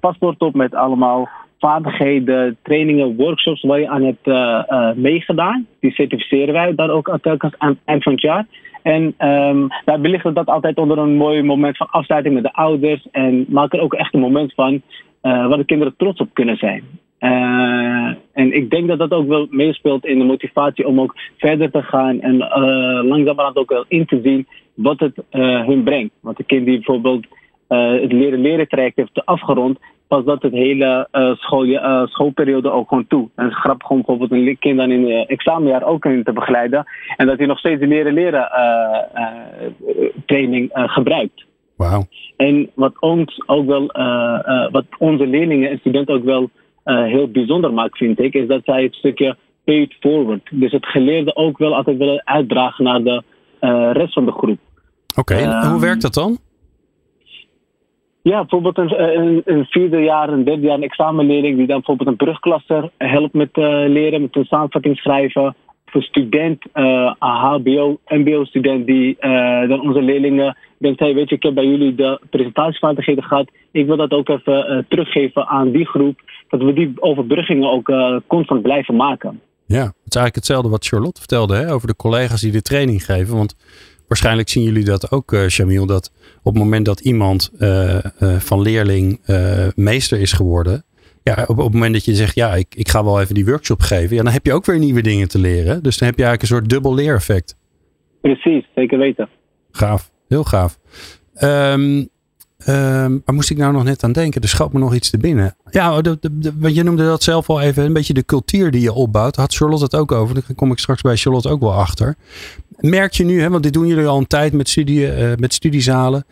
paspoort op met allemaal vaardigheden, trainingen, workshops waar je aan hebt eh, eh, meegedaan. Die certificeren wij dan ook telkens aan het eind van het jaar. En ehm wij belichten dat altijd onder een mooi moment van afsluiting met de ouders. En maken er ook echt een moment van eh, waar de kinderen trots op kunnen zijn. En ik denk dat dat ook wel meespeelt in de motivatie om ook verder te gaan. En langzamerhand ook wel in te zien wat het hun brengt. Want de kind die bijvoorbeeld eh, het leren leren traject heeft afgerond, pas dat het hele eh, school, eh, schoolperiode ook gewoon toe. En het is grappig om bijvoorbeeld een kind dan in het examenjaar ook in te begeleiden. En dat hij nog steeds de leren leren training gebruikt. Wauw. En wat ons ook wel, wat onze leerlingen en studenten ook wel heel bijzonder maakt, vind ik, is dat zij het stukje paid forward. Dus het geleerde ook wel altijd willen uitdragen naar de rest van de groep. Oké, en Ehm, hoe werkt dat dan? Ja, bijvoorbeeld een, vierde jaar, een derde jaar een examenleerling die dan bijvoorbeeld een brugklasser helpt met eh, leren, met een samenvatting schrijven. Of een student, eh, een HBO, MBO-student die eh, dan onze leerlingen denkt, hey, weet je, ik heb bij jullie de presentatievaardigheden gehad. Ik wil dat ook even teruggeven aan die groep. Dat we die overbruggingen ook constant blijven maken. Ja, het is eigenlijk hetzelfde wat Charlotte vertelde hè, over de collega's die de training geven. Want waarschijnlijk zien jullie dat ook, eh Jamil, dat op het moment dat iemand eh, eh, van leerling meester is geworden, ja, op, op het moment dat je zegt, ja, ik, ik ga wel even die workshop geven, ja, dan heb je ook weer nieuwe dingen te leren. Dus dan heb je eigenlijk een soort dubbel leereffect. Precies, zeker weten. Gaaf, heel gaaf. Um, Um, waar moest ik nou nog net aan denken? Er schoot me nog iets te binnen. Ja, want je noemde dat zelf al even. Een beetje de cultuur die je opbouwt. Had Charlotte het ook over. Daar kom ik straks bij Charlotte ook wel achter. Merk je nu, hè, want dit doen jullie al een tijd met, studie, uh, met studiezalen.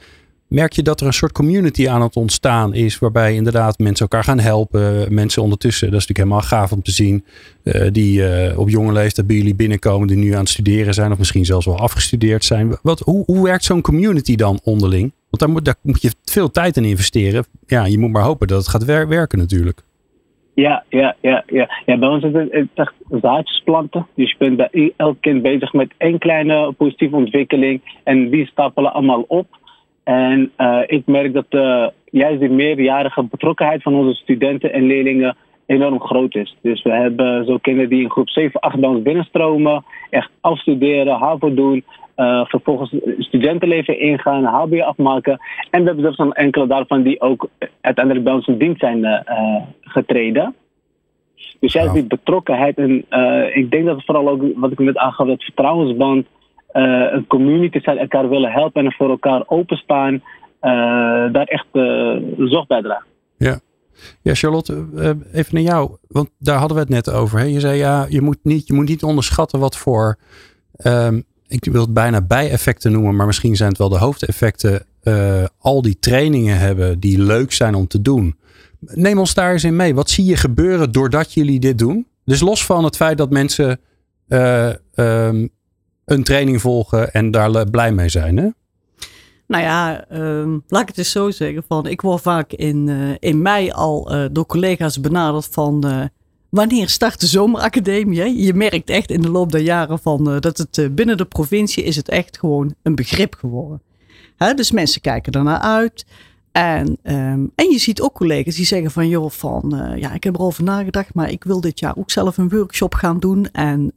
Merk je dat er een soort community aan het ontstaan is. Waarbij inderdaad mensen elkaar gaan helpen. Mensen ondertussen, dat is natuurlijk helemaal gaaf om te zien. Uh, die uh, op jonge leeftijd bij jullie binnenkomen. Die nu aan het studeren zijn. Of misschien zelfs wel afgestudeerd zijn. Wat, hoe, hoe werkt zo'n community dan onderling? Want daar moet, daar moet je veel tijd in investeren. Ja, je moet maar hopen dat het gaat wer werken natuurlijk. Ja, ja, ja, ja. ja bij ons is het echt zaadjes planten. Dus je bent bij elk kind bezig met één kleine positieve ontwikkeling. En die stapelen allemaal op. En uh, ik merk dat uh, juist de meerjarige betrokkenheid van onze studenten en leerlingen enorm groot is. Dus we hebben zo kinderen die in groep 7, 8 bij ons binnenstromen, echt afstuderen, HAVO doen, uh, vervolgens studentenleven ingaan, HBO afmaken. En we hebben zelfs een enkele daarvan die ook uiteindelijk bij ons in dienst zijn uh, getreden. Dus juist die betrokkenheid en uh, ik denk dat het vooral ook, wat ik net aangaf, dat vertrouwensband, een community zijn, elkaar willen helpen en voor elkaar openstaan, daar echt zorg bij draagt. Ja. Charlotte, even naar jou. Want daar hadden we het net over. Hè? Je zei ja, je moet niet, je moet niet onderschatten wat voor um, ik wil het bijna bijeffecten noemen, maar misschien zijn het wel de hoofdeffecten. Uh, al die trainingen hebben die leuk zijn om te doen. Neem ons daar eens in mee. Wat zie je gebeuren doordat jullie dit doen? Dus los van het feit dat mensen um, een training volgen en daar blij mee zijn. Hè? Nou ja, um, laat ik het eens zo zeggen. Van, ik word vaak in, uh, in mei al uh, door collega's benaderd van Wanneer start de zomeracademie? Je merkt echt in de loop der jaren van, dat het binnen de provincie is het echt gewoon een begrip geworden. Hè? Dus mensen kijken ernaar uit. En, um, en je ziet ook collega's die zeggen van joh, van ja, ik heb erover nagedacht, maar ik wil dit jaar ook zelf een workshop gaan doen. En,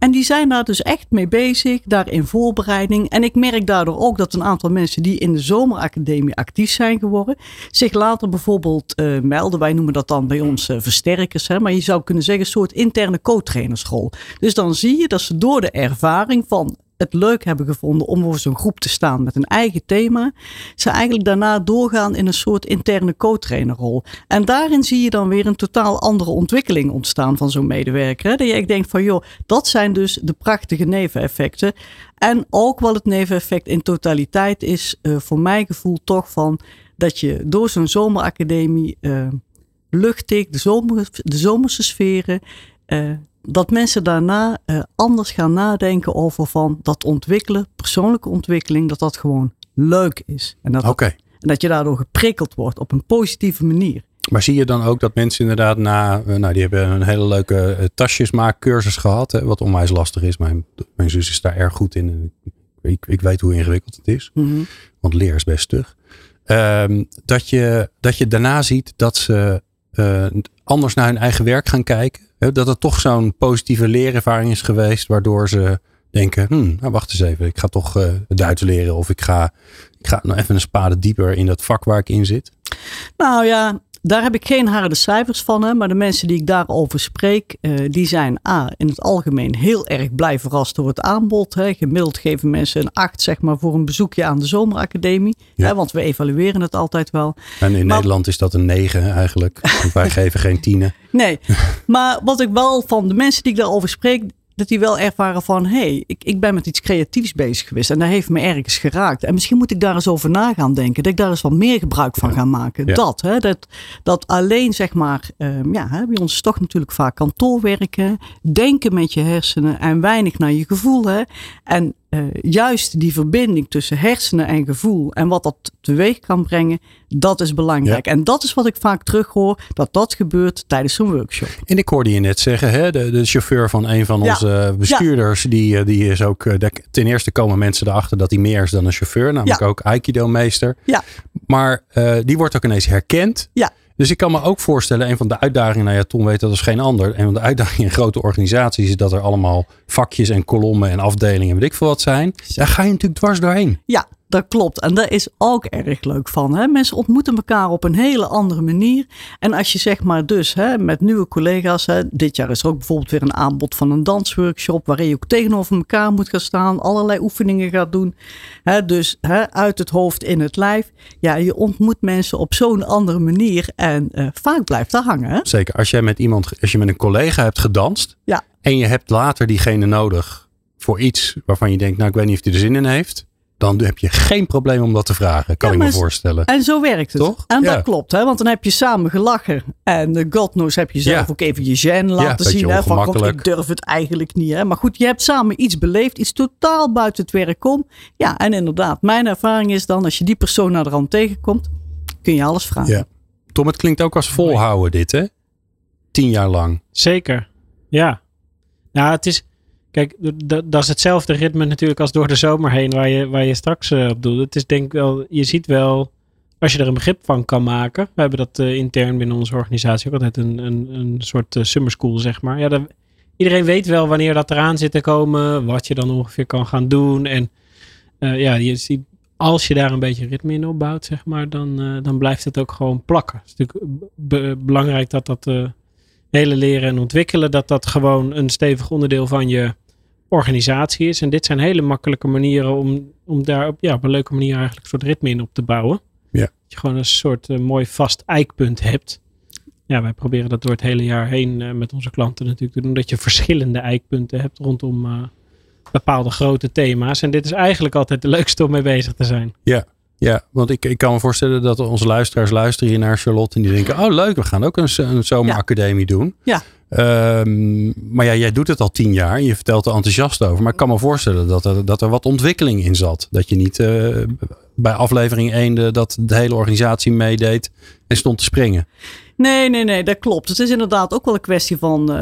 en die zijn daar dus echt mee bezig, daar in voorbereiding. En ik merk daardoor ook dat een aantal mensen die in de zomeracademie actief zijn geworden, zich later bijvoorbeeld uh, melden. Wij noemen dat dan bij ons uh, versterkers. Hè? Maar je zou kunnen zeggen een soort interne co-trainerschool. Dus dan zie je dat ze door de ervaring van het leuk hebben gevonden om voor zo'n groep te staan met een eigen thema, ze eigenlijk daarna doorgaan in een soort interne co-trainerrol. En daarin zie je dan weer een totaal andere ontwikkeling ontstaan van zo'n medewerker. Dat je denkt van joh, dat zijn dus de prachtige neveneffecten. En ook wel het neveneffect in totaliteit is uh, voor mijn gevoel toch van dat je door zo'n zomeracademie uh, luchtig, de, zomer, de zomerse sferen, uh, dat mensen daarna uh, anders gaan nadenken over van dat ontwikkelen, persoonlijke ontwikkeling, dat dat gewoon leuk is. En dat, okay. en dat je daardoor geprikkeld wordt op een positieve manier. Maar zie je dan ook dat mensen inderdaad na, uh, nou die hebben een hele leuke uh, tasjesmaakcursus gehad, hè, wat onwijs lastig is. Mijn, mijn zus is daar erg goed in. Ik, ik weet hoe ingewikkeld het is, mm -hmm. want leer is best stug. Um, dat, je, dat je daarna ziet dat ze anders naar hun eigen werk gaan kijken dat het toch zo'n positieve leerervaring is geweest, waardoor ze denken, hmm, nou wacht eens even, ik ga toch uh, Duits leren of ik ga, ik ga nog even een spade dieper in dat vak waar ik in zit? Nou ja, daar heb ik geen harde cijfers van, hè, maar de mensen die ik daarover spreek, uh, die zijn A, in het algemeen heel erg blij verrast door het aanbod. Hè. Gemiddeld geven mensen een 8 zeg maar, voor een bezoekje aan de zomeracademie, ja. hè, want we evalueren het altijd wel. En in maar, Nederland is dat een 9 eigenlijk, want wij [laughs] geven geen tienen. Nee, maar wat ik wel van de mensen die ik daarover spreek, dat die wel ervaren van, hé, hey, ik, ik ben met iets creatiefs bezig geweest en dat heeft me ergens geraakt. En misschien moet ik daar eens over na gaan denken, dat ik daar eens wat meer gebruik van ga maken. Ja. Dat, hè, dat, dat alleen zeg maar, um, ja, hè, bij ons is toch natuurlijk vaak kantoorwerken, denken met je hersenen en weinig naar je gevoel. Hè. En uh, juist die verbinding tussen hersenen en gevoel en wat dat teweeg kan brengen, dat is belangrijk. Ja. En dat is wat ik vaak terughoor, dat dat gebeurt tijdens zo'n workshop. En ik hoorde je net zeggen, hè, de, de chauffeur van een van onze ja. bestuurders, die, die is ook, ten eerste komen mensen erachter dat hij meer is dan een chauffeur, namelijk ook Aikido-meester. Ja. Maar uh, die wordt ook ineens herkend. Ja. Dus ik kan me ook voorstellen, een van de uitdagingen, nou ja, Tom weet dat is geen ander. Een van de uitdagingen in grote organisaties is dat er allemaal vakjes en kolommen en afdelingen, weet ik veel wat zijn. Daar ga je natuurlijk dwars doorheen. Ja, dat klopt. En dat is ook erg leuk van. Hè? Mensen ontmoeten elkaar op een hele andere manier. En als je zeg maar dus hè, met nieuwe collega's. Hè, dit jaar is er ook bijvoorbeeld weer een aanbod van een dansworkshop. Waarin je ook tegenover elkaar moet gaan staan. Allerlei oefeningen gaat doen. Hè, dus hè, uit het hoofd in het lijf. Ja, je ontmoet mensen op zo'n andere manier. En uh, vaak blijft dat hangen. Zeker. Als jij met iemand, als je met een collega hebt gedanst. Ja. En je hebt later diegene nodig voor iets waarvan je denkt, nou ik weet niet of hij er zin in heeft dan heb je geen probleem om dat te vragen, kan ik me voorstellen. En zo werkt het. Toch? En dat klopt, hè? want dan heb je samen gelachen. En uh, God knows heb je zelf ook even je gen laten zien. Hè? Van, God, ik durf het eigenlijk niet. Hè? Maar goed, je hebt samen iets beleefd, iets totaal buiten het werk om. Ja, en inderdaad, mijn ervaring is dan, als je die persoon naar de rand tegenkomt, kun je alles vragen. Tom, het klinkt ook als volhouden dit, hè? Tien jaar lang. Zeker, ja. Nou, het is, Kijk, dat is hetzelfde ritme natuurlijk als door de zomer heen waar je, waar je straks uh, op doet. Het is denk ik wel, je ziet wel, als je er een begrip van kan maken. We hebben dat uh, intern binnen onze organisatie ook altijd een, een, een soort uh, summer school, zeg maar. Ja, dan, iedereen weet wel wanneer dat eraan zit te komen, wat je dan ongeveer kan gaan doen. En ja, je ziet, als je daar een beetje ritme in opbouwt, zeg maar, dan, dan blijft het ook gewoon plakken. Het is natuurlijk belangrijk dat dat hele leren en ontwikkelen, dat dat gewoon een stevig onderdeel van je organisatie is. En dit zijn hele makkelijke manieren om, om daar op, ja, op een leuke manier eigenlijk een soort ritme in op te bouwen. Ja. Dat je gewoon een soort uh, mooi vast eikpunt hebt. Ja, wij proberen dat door het hele jaar heen met onze klanten natuurlijk te doen. Dat je verschillende eikpunten hebt rondom bepaalde grote thema's. En dit is eigenlijk altijd de leukste om mee bezig te zijn. Ja, ja, want ik, ik kan me voorstellen dat onze luisteraars luisteren hier naar Charlotte en die denken, oh leuk, we gaan ook een, een zomeracademie doen. Ja. Um, maar ja, jij doet het al tien jaar en je vertelt er enthousiast over. Maar ik kan me voorstellen dat er, dat er wat ontwikkeling in zat. Dat je niet uh, bij aflevering 1 de, dat de hele organisatie meedeed en stond te springen. Nee, nee, nee, dat klopt. Het is inderdaad ook wel een kwestie van, uh,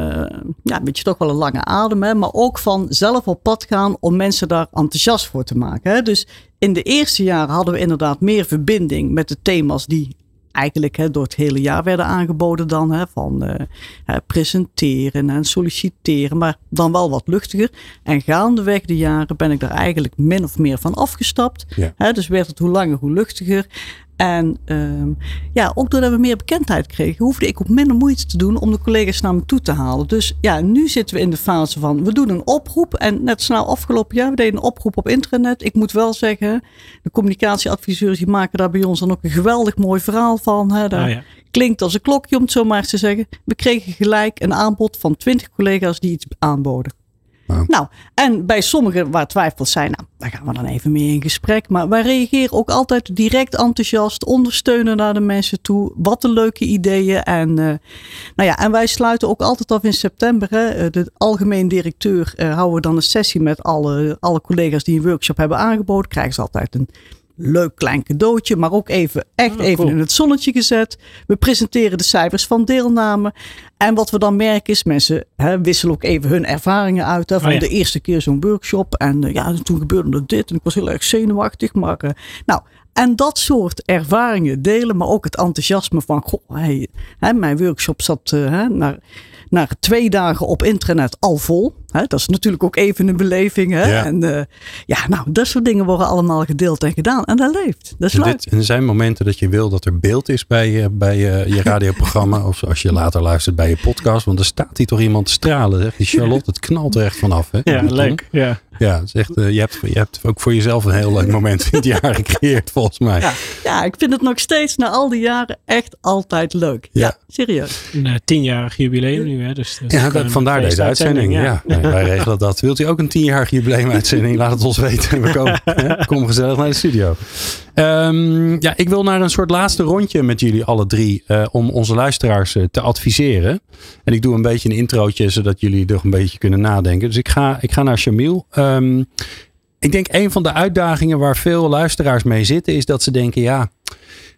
ja, een beetje toch wel een lange adem, hè, maar ook van zelf op pad gaan om mensen daar enthousiast voor te maken. Hè. Dus in de eerste jaren hadden we inderdaad meer verbinding met de thema's die eigenlijk hè, door het hele jaar werden aangeboden dan. Hè, van uh, presenteren en solliciteren, maar dan wel wat luchtiger. En gaandeweg de jaren ben ik daar eigenlijk min of meer van afgestapt. Ja. Hè, dus werd het hoe langer hoe luchtiger. En um, ja, ook doordat we meer bekendheid kregen, hoefde ik ook minder moeite te doen om de collega's naar me toe te halen. Dus ja, nu zitten we in de fase van we doen een oproep. En net snel afgelopen jaar, we deden een oproep op internet. Ik moet wel zeggen, de communicatieadviseurs die maken daar bij ons dan ook een geweldig mooi verhaal van. Hè. Daar Ah, ja. klinkt als een klokje om het zo maar eens te zeggen. We kregen gelijk een aanbod van 20 collega's die iets aanboden. Wauw. Nou, en bij sommigen waar twijfels zijn, nou, daar gaan we dan even mee in gesprek. Maar wij reageren ook altijd direct enthousiast, ondersteunen naar de mensen toe. Wat een leuke ideeën. En, uh, nou ja, en wij sluiten ook altijd af in september. Hè. De algemeen directeur uh, houden we dan een sessie met alle, alle collega's die een workshop hebben aangeboden. Krijgen ze altijd een leuk klein cadeautje, maar ook even echt Oh, even cool. in het zonnetje gezet. We presenteren de cijfers van deelname. En wat we dan merken is, mensen hè, wisselen ook even hun ervaringen uit. Hè, van Oh ja. de eerste keer zo'n workshop. En eh, ja, toen gebeurde er dit en ik was heel erg zenuwachtig. Maar eh, nou, en dat soort ervaringen delen, maar ook het enthousiasme van, goh, hey, hè, mijn workshop zat hè, naar, naar twee dagen op internet al vol. Hè, dat is natuurlijk ook even een beleving. Hè? Ja. En eh, ja, nou, dat soort dingen worden allemaal gedeeld en gedaan. En dat leeft. Dat is En, leuk. dit, en er zijn momenten dat je wil dat er beeld is bij, eh, bij eh, je radioprogramma. [laughs] of als je later luistert bij je podcast. Want er staat hier toch iemand te stralen. Zeg. Die Charlotte, het knalt er echt vanaf. Hè? Ja, leuk. Ja. Ja, het is echt, eh, je, hebt, je hebt ook voor jezelf een heel leuk moment in het [laughs] jaar gecreëerd volgens mij. Ja, ja, ik vind het nog steeds na al die jaren echt altijd leuk. Ja, Ja. serieus. Een eh, tienjarig jubileum nu, hè? Dus, dus Ja, dat, vandaar deze uitzending. Ja. Nee, wij regelen dat. Wilt u ook een tienjarig jubileumuitzending? Laat het ons weten. We komen, [laughs] hè, kom gezellig naar de studio. Ehm, ja, ik wil naar een soort laatste rondje met jullie alle drie. eh, om onze luisteraars eh, te adviseren. En ik doe een beetje een introotje zodat jullie nog een beetje kunnen nadenken. Dus ik ga, ik ga naar Jamil. Ehm, ik denk een van de uitdagingen waar veel luisteraars mee zitten. Is dat ze denken ja...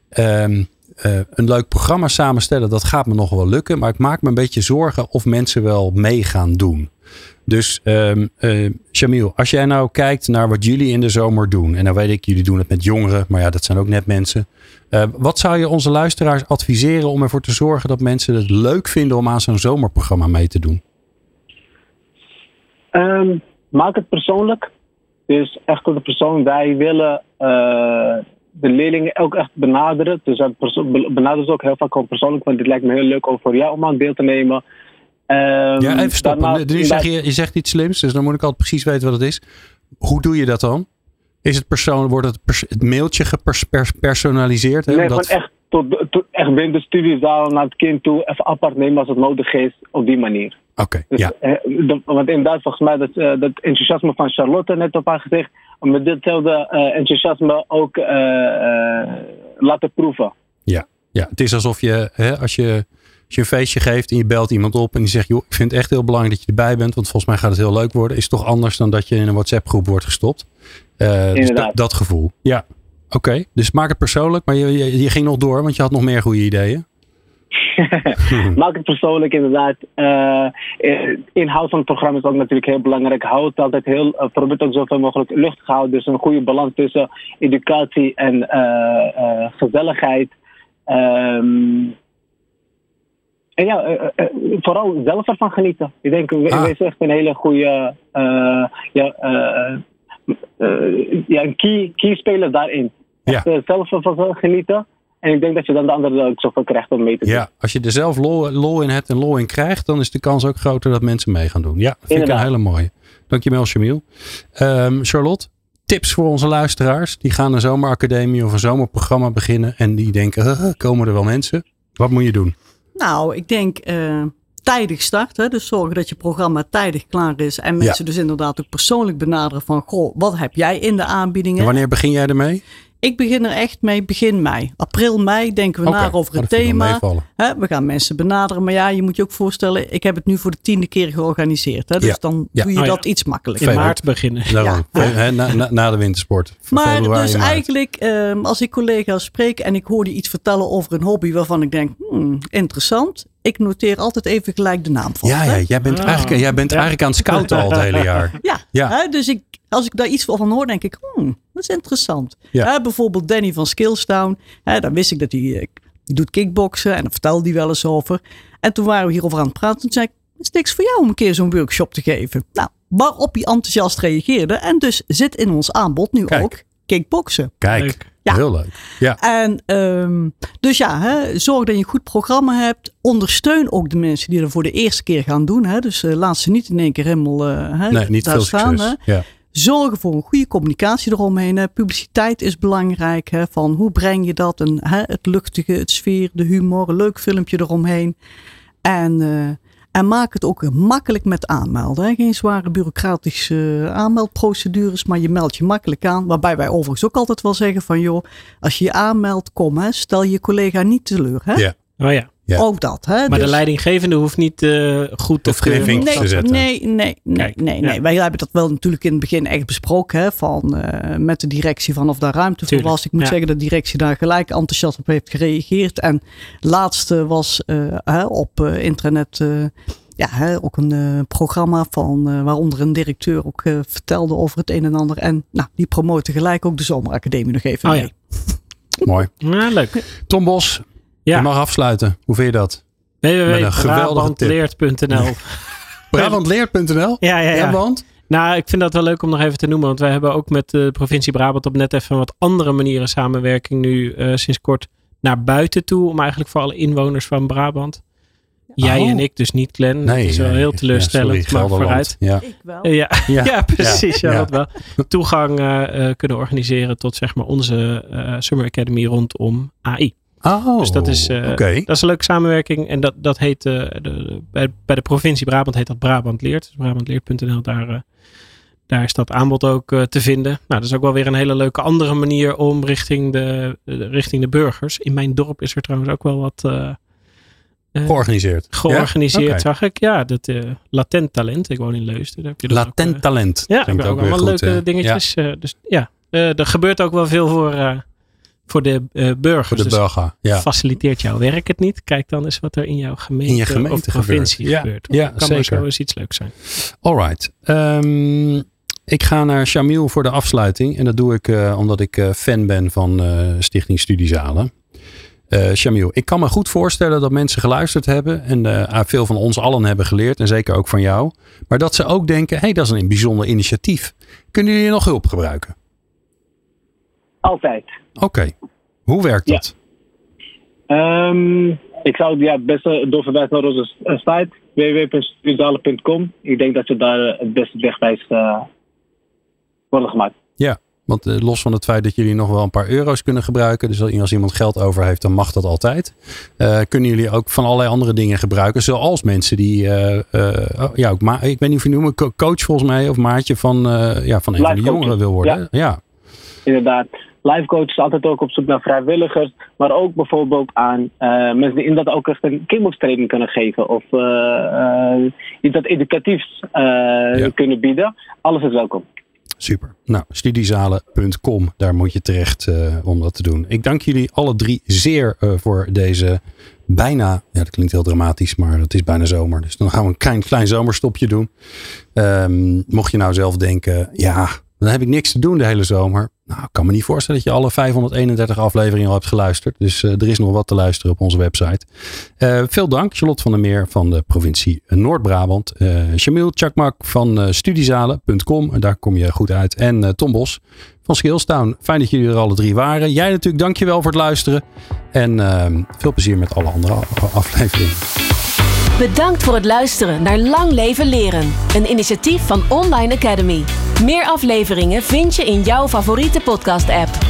ehm, eh, een leuk programma samenstellen, dat gaat me nog wel lukken. Maar ik maak me een beetje zorgen of mensen wel mee gaan doen. Dus um, Jamil, als jij nou kijkt naar wat jullie in de zomer doen. En nou weet ik, jullie doen het met jongeren. Maar ja, dat zijn ook net mensen. Uh, wat zou je onze luisteraars adviseren om ervoor te zorgen dat mensen het leuk vinden om aan zo'n zomerprogramma mee te doen? Um, maak het persoonlijk. Dus echt op de persoon. Wij willen eh, de leerlingen ook echt benaderen. Dus benaderen ze ook heel vaak gewoon persoonlijk. Want dit lijkt me heel leuk ook voor jou om aan deel te nemen. Ehm, Ja, even stoppen. Nu zeg je, je zegt iets slims, dus dan moet ik altijd precies weten wat het is. Hoe doe je dat dan? Is het persoon, wordt het, pers- het mailtje gepersonaliseerd? Nee, gewoon echt, tot, tot, echt binnen de studiezaal naar het kind toe. Even apart nemen als het nodig is. Op die manier. Oké, Dus, ja. eh, de- want inderdaad, volgens mij, dat, eh, dat enthousiasme van Charlotte net op haar. Om met ditzelfde eh, enthousiasme ook laten proeven. Ja, het is alsof je, hè, als je, als je een feestje geeft en je belt iemand op en die zegt, joh, ik vind het echt heel belangrijk dat je erbij bent, want volgens mij gaat het heel leuk worden. Is toch anders dan dat je in een WhatsApp groep wordt gestopt. Eh, dus dat, dat gevoel. Ja, oké. Dus maak het persoonlijk, maar je, je, je ging nog door, want je had nog meer goede ideeën. [laughs] Maak het persoonlijk inderdaad. Eh, eh, inhoud van het programma is ook natuurlijk heel belangrijk. Houd het altijd heel, uh, probeer ook zoveel mogelijk luchtig te houden. Dus een goede balans tussen educatie en gezelligheid. Ehm, en ja, eh, eh, vooral zelf ervan genieten. Ik denk, we Ah. wees echt een hele goede eh, ja, eh, eh, ja, een key, key speler daarin. Ja. Echt, eh, zelf ervan genieten. En ik denk dat je dan de anderen ook zoveel krijgt om mee te doen. Ja, als je er zelf lol, lol in hebt en lol in krijgt, dan is de kans ook groter dat mensen mee gaan doen. Ja, vind ik een hele mooie. Dankjewel, Chamiel. Ehm, Charlotte, tips voor onze luisteraars. Die gaan een zomeracademie of een zomerprogramma beginnen en die denken, "Huh, komen er wel mensen? Wat moet je doen? Nou, ik denk eh, tijdig starten. Dus zorgen dat je programma tijdig klaar is. En mensen dus inderdaad ook persoonlijk benaderen van... Goh, wat heb jij in de aanbiedingen? En wanneer begin jij ermee? Ik begin er echt mee begin mei. April, mei denken we na over oh, het thema. we gaan mensen benaderen. Maar ja, je moet je ook voorstellen... Ik heb het nu voor de tiende keer georganiseerd. Hè, dus Ja. dan Ja. doe je Oh ja. dat iets makkelijker. In maart beginnen. Ja. Hè, na, na, na de wintersport. Maar februari, dus eigenlijk, ehm, als ik collega's spreek en ik hoor die iets vertellen over een hobby waarvan ik denk, hmm, interessant. Ik noteer altijd even gelijk de naam van. Ja, ja, jij bent, Ah. eigenlijk, jij bent Ja. eigenlijk aan het scouten al het hele jaar. [laughs] Ja, Ja. Hè, dus ik, als ik daar iets van hoor, denk ik, hmm, dat is interessant. Ja. Hè, bijvoorbeeld Danny van Skillstown. Hè, dan wist ik dat hij eh, doet kickboksen en daar vertelde hij wel eens over. En toen waren we hierover aan het praten. Toen zei ik, het is niks voor jou om een keer zo'n workshop te geven. Nou, waarop hij enthousiast reageerde. En dus zit in ons aanbod nu Kijk. ook kickboksen. Kijk, Leuk. Ja. heel leuk. Ja, En ehm, dus ja, hè, zorg dat je een goed programma hebt. Ondersteun ook de mensen die er voor de eerste keer gaan doen. Hè. Dus eh, laat ze niet in één keer helemaal hè, nee, niet veel staan. succes. Hè. Ja. Zorgen voor een goede communicatie eromheen. Hè. Publiciteit is belangrijk. Hè, van hoe breng je dat? En, hè, het luchtige, het sfeer, de humor, een leuk filmpje eromheen. En, eh, en maak het ook makkelijk met aanmelden. Hè. Geen zware bureaucratische eh, aanmeldprocedures, maar je meldt je makkelijk aan. Waarbij wij overigens ook altijd wel zeggen van joh, als je je aanmeldt, kom hè, stel je collega niet teleur. Hè. Ja. Oh ja. Ja. Ook dat. Hè. Maar de Dus- leidinggevende hoeft niet eh, goed te vinkjes te Nee, zetten. nee, nee, nee, Kijk, nee, nee. ja. Wij hebben dat wel natuurlijk in het begin echt besproken. Hè, van, eh, met de directie van of daar ruimte voor Tuurlijk, was. Ik moet ja. zeggen dat de directie daar gelijk enthousiast op heeft gereageerd. En laatste was eh, hè, op eh, internet eh, ja, hè, ook een eh, programma van eh, waaronder een directeur ook vertelde over het een en ander. En nou, die promoten gelijk ook de zomeracademie nog even Oh ja. mee. Mooi. Ja, leuk. Tom Bos, Ja. je mag afsluiten. Hoe vind je dat? www.brabantleert.nl Brabantleert.nl? Ja, ja, Ja, ja. want? Nou, ik vind dat wel leuk om nog even te noemen. Want wij hebben ook met de provincie Brabant op net even wat andere manieren samenwerking nu eh, sinds kort naar buiten toe. Om eigenlijk voor alle inwoners van Brabant. Jij Oh. en ik dus niet, Glenn. Nee. dat is wel nee. heel Ja, teleurstellend. sorry, maar Gelderland. vooruit. Ja. Ik wel. Eh, ja, Ja. [laughs] ja. precies. Ja, Ja. dat wel. Toegang eh, eh, kunnen organiseren tot zeg maar onze eh, Summer Academy rondom AI. Oh, Dus dat is, eh, oké. Dat is een leuke samenwerking. En dat, dat heet, eh, de, bij, bij de provincie Brabant heet dat Brabant Leert. Dus brabantleert.nl, daar, eh, daar is dat aanbod ook te vinden. Nou, dat is ook wel weer een hele leuke andere manier om richting de, richting de burgers. In mijn dorp is er trouwens ook wel wat Georganiseerd. georganiseerd, Ja? Zag ik. Ja, dat latent talent. Ik woon in Leusden. Daar heb je dat ook, Latent talent. ja, ook, ook allemaal goed. leuke dingetjes. dus ja, er gebeurt ook wel veel voor, voor de eh, burgers. Voor de Dus burger. Ja. faciliteert jouw werk het niet? Kijk dan eens wat er in jouw gemeente, In je gemeente of provincie gebeurt. Ja, gebeurt. ja, kan zeker. zo eens iets leuks zijn. Alright. Ehm, ik ga naar Shamiel voor de afsluiting. En dat doe ik eh, omdat ik eh, fan ben van Stichting Studiezalen. Eh Shamiel, ik kan me goed voorstellen dat mensen geluisterd hebben. En eh, veel van ons allen hebben geleerd. En zeker ook van jou. Maar dat ze ook denken, hé, hey, dat is een bijzonder initiatief. Kunnen jullie nog hulp gebruiken? Altijd. Oké. Hoe werkt Ja. dat? Ehm, ik zou ja, het beste doorverwijzen naar onze s- site www.studiezalen.com. Ik denk dat ze daar eh, het beste wegwijs eh worden gemaakt. Ja, want eh, los van het feit dat jullie nog wel een paar euro's kunnen gebruiken. Dus als iemand geld over heeft, dan mag dat altijd. Eh, kunnen jullie ook van allerlei andere dingen gebruiken. Zoals mensen die, eh, eh, oh, ja, ook ma- ik weet niet of je noemen, co- coach volgens mij. Of maatje van, eh, ja, van een van de jongeren wil worden. Ja. Inderdaad. Life coach is altijd ook op zoek naar vrijwilligers. Maar ook bijvoorbeeld aan eh, mensen die inderdaad ook echt een kickbox training kunnen geven. Of eh, eh, iets dat educatiefs kunnen bieden. Alles is welkom. Super. Nou, studiezalen.com, daar moet je terecht om dat te doen. Ik dank jullie alle drie zeer voor deze bijna, ja dat klinkt heel dramatisch, maar het is bijna zomer. Dus dan gaan we een klein, klein zomerstopje doen. Ehm, mocht je nou zelf denken, ja, dan heb ik niks te doen de hele zomer. Nou, ik kan me niet voorstellen dat je alle 531 afleveringen al hebt geluisterd. Dus eh, er is nog wat te luisteren op onze website. Eh, veel dank, Charlotte van der Meer van de provincie Noord-Brabant. Eh Jamil Chakmak van studiezalen.com. En daar kom je goed uit. En Tom Bos van Skillstown. Fijn dat jullie er alle drie waren. Jij natuurlijk, dankjewel voor het luisteren. En veel plezier met alle andere af- afleveringen. Bedankt voor het luisteren naar Lang Leven Leren. Een initiatief van Online Academy. Meer afleveringen vind je in jouw favoriete podcast-app.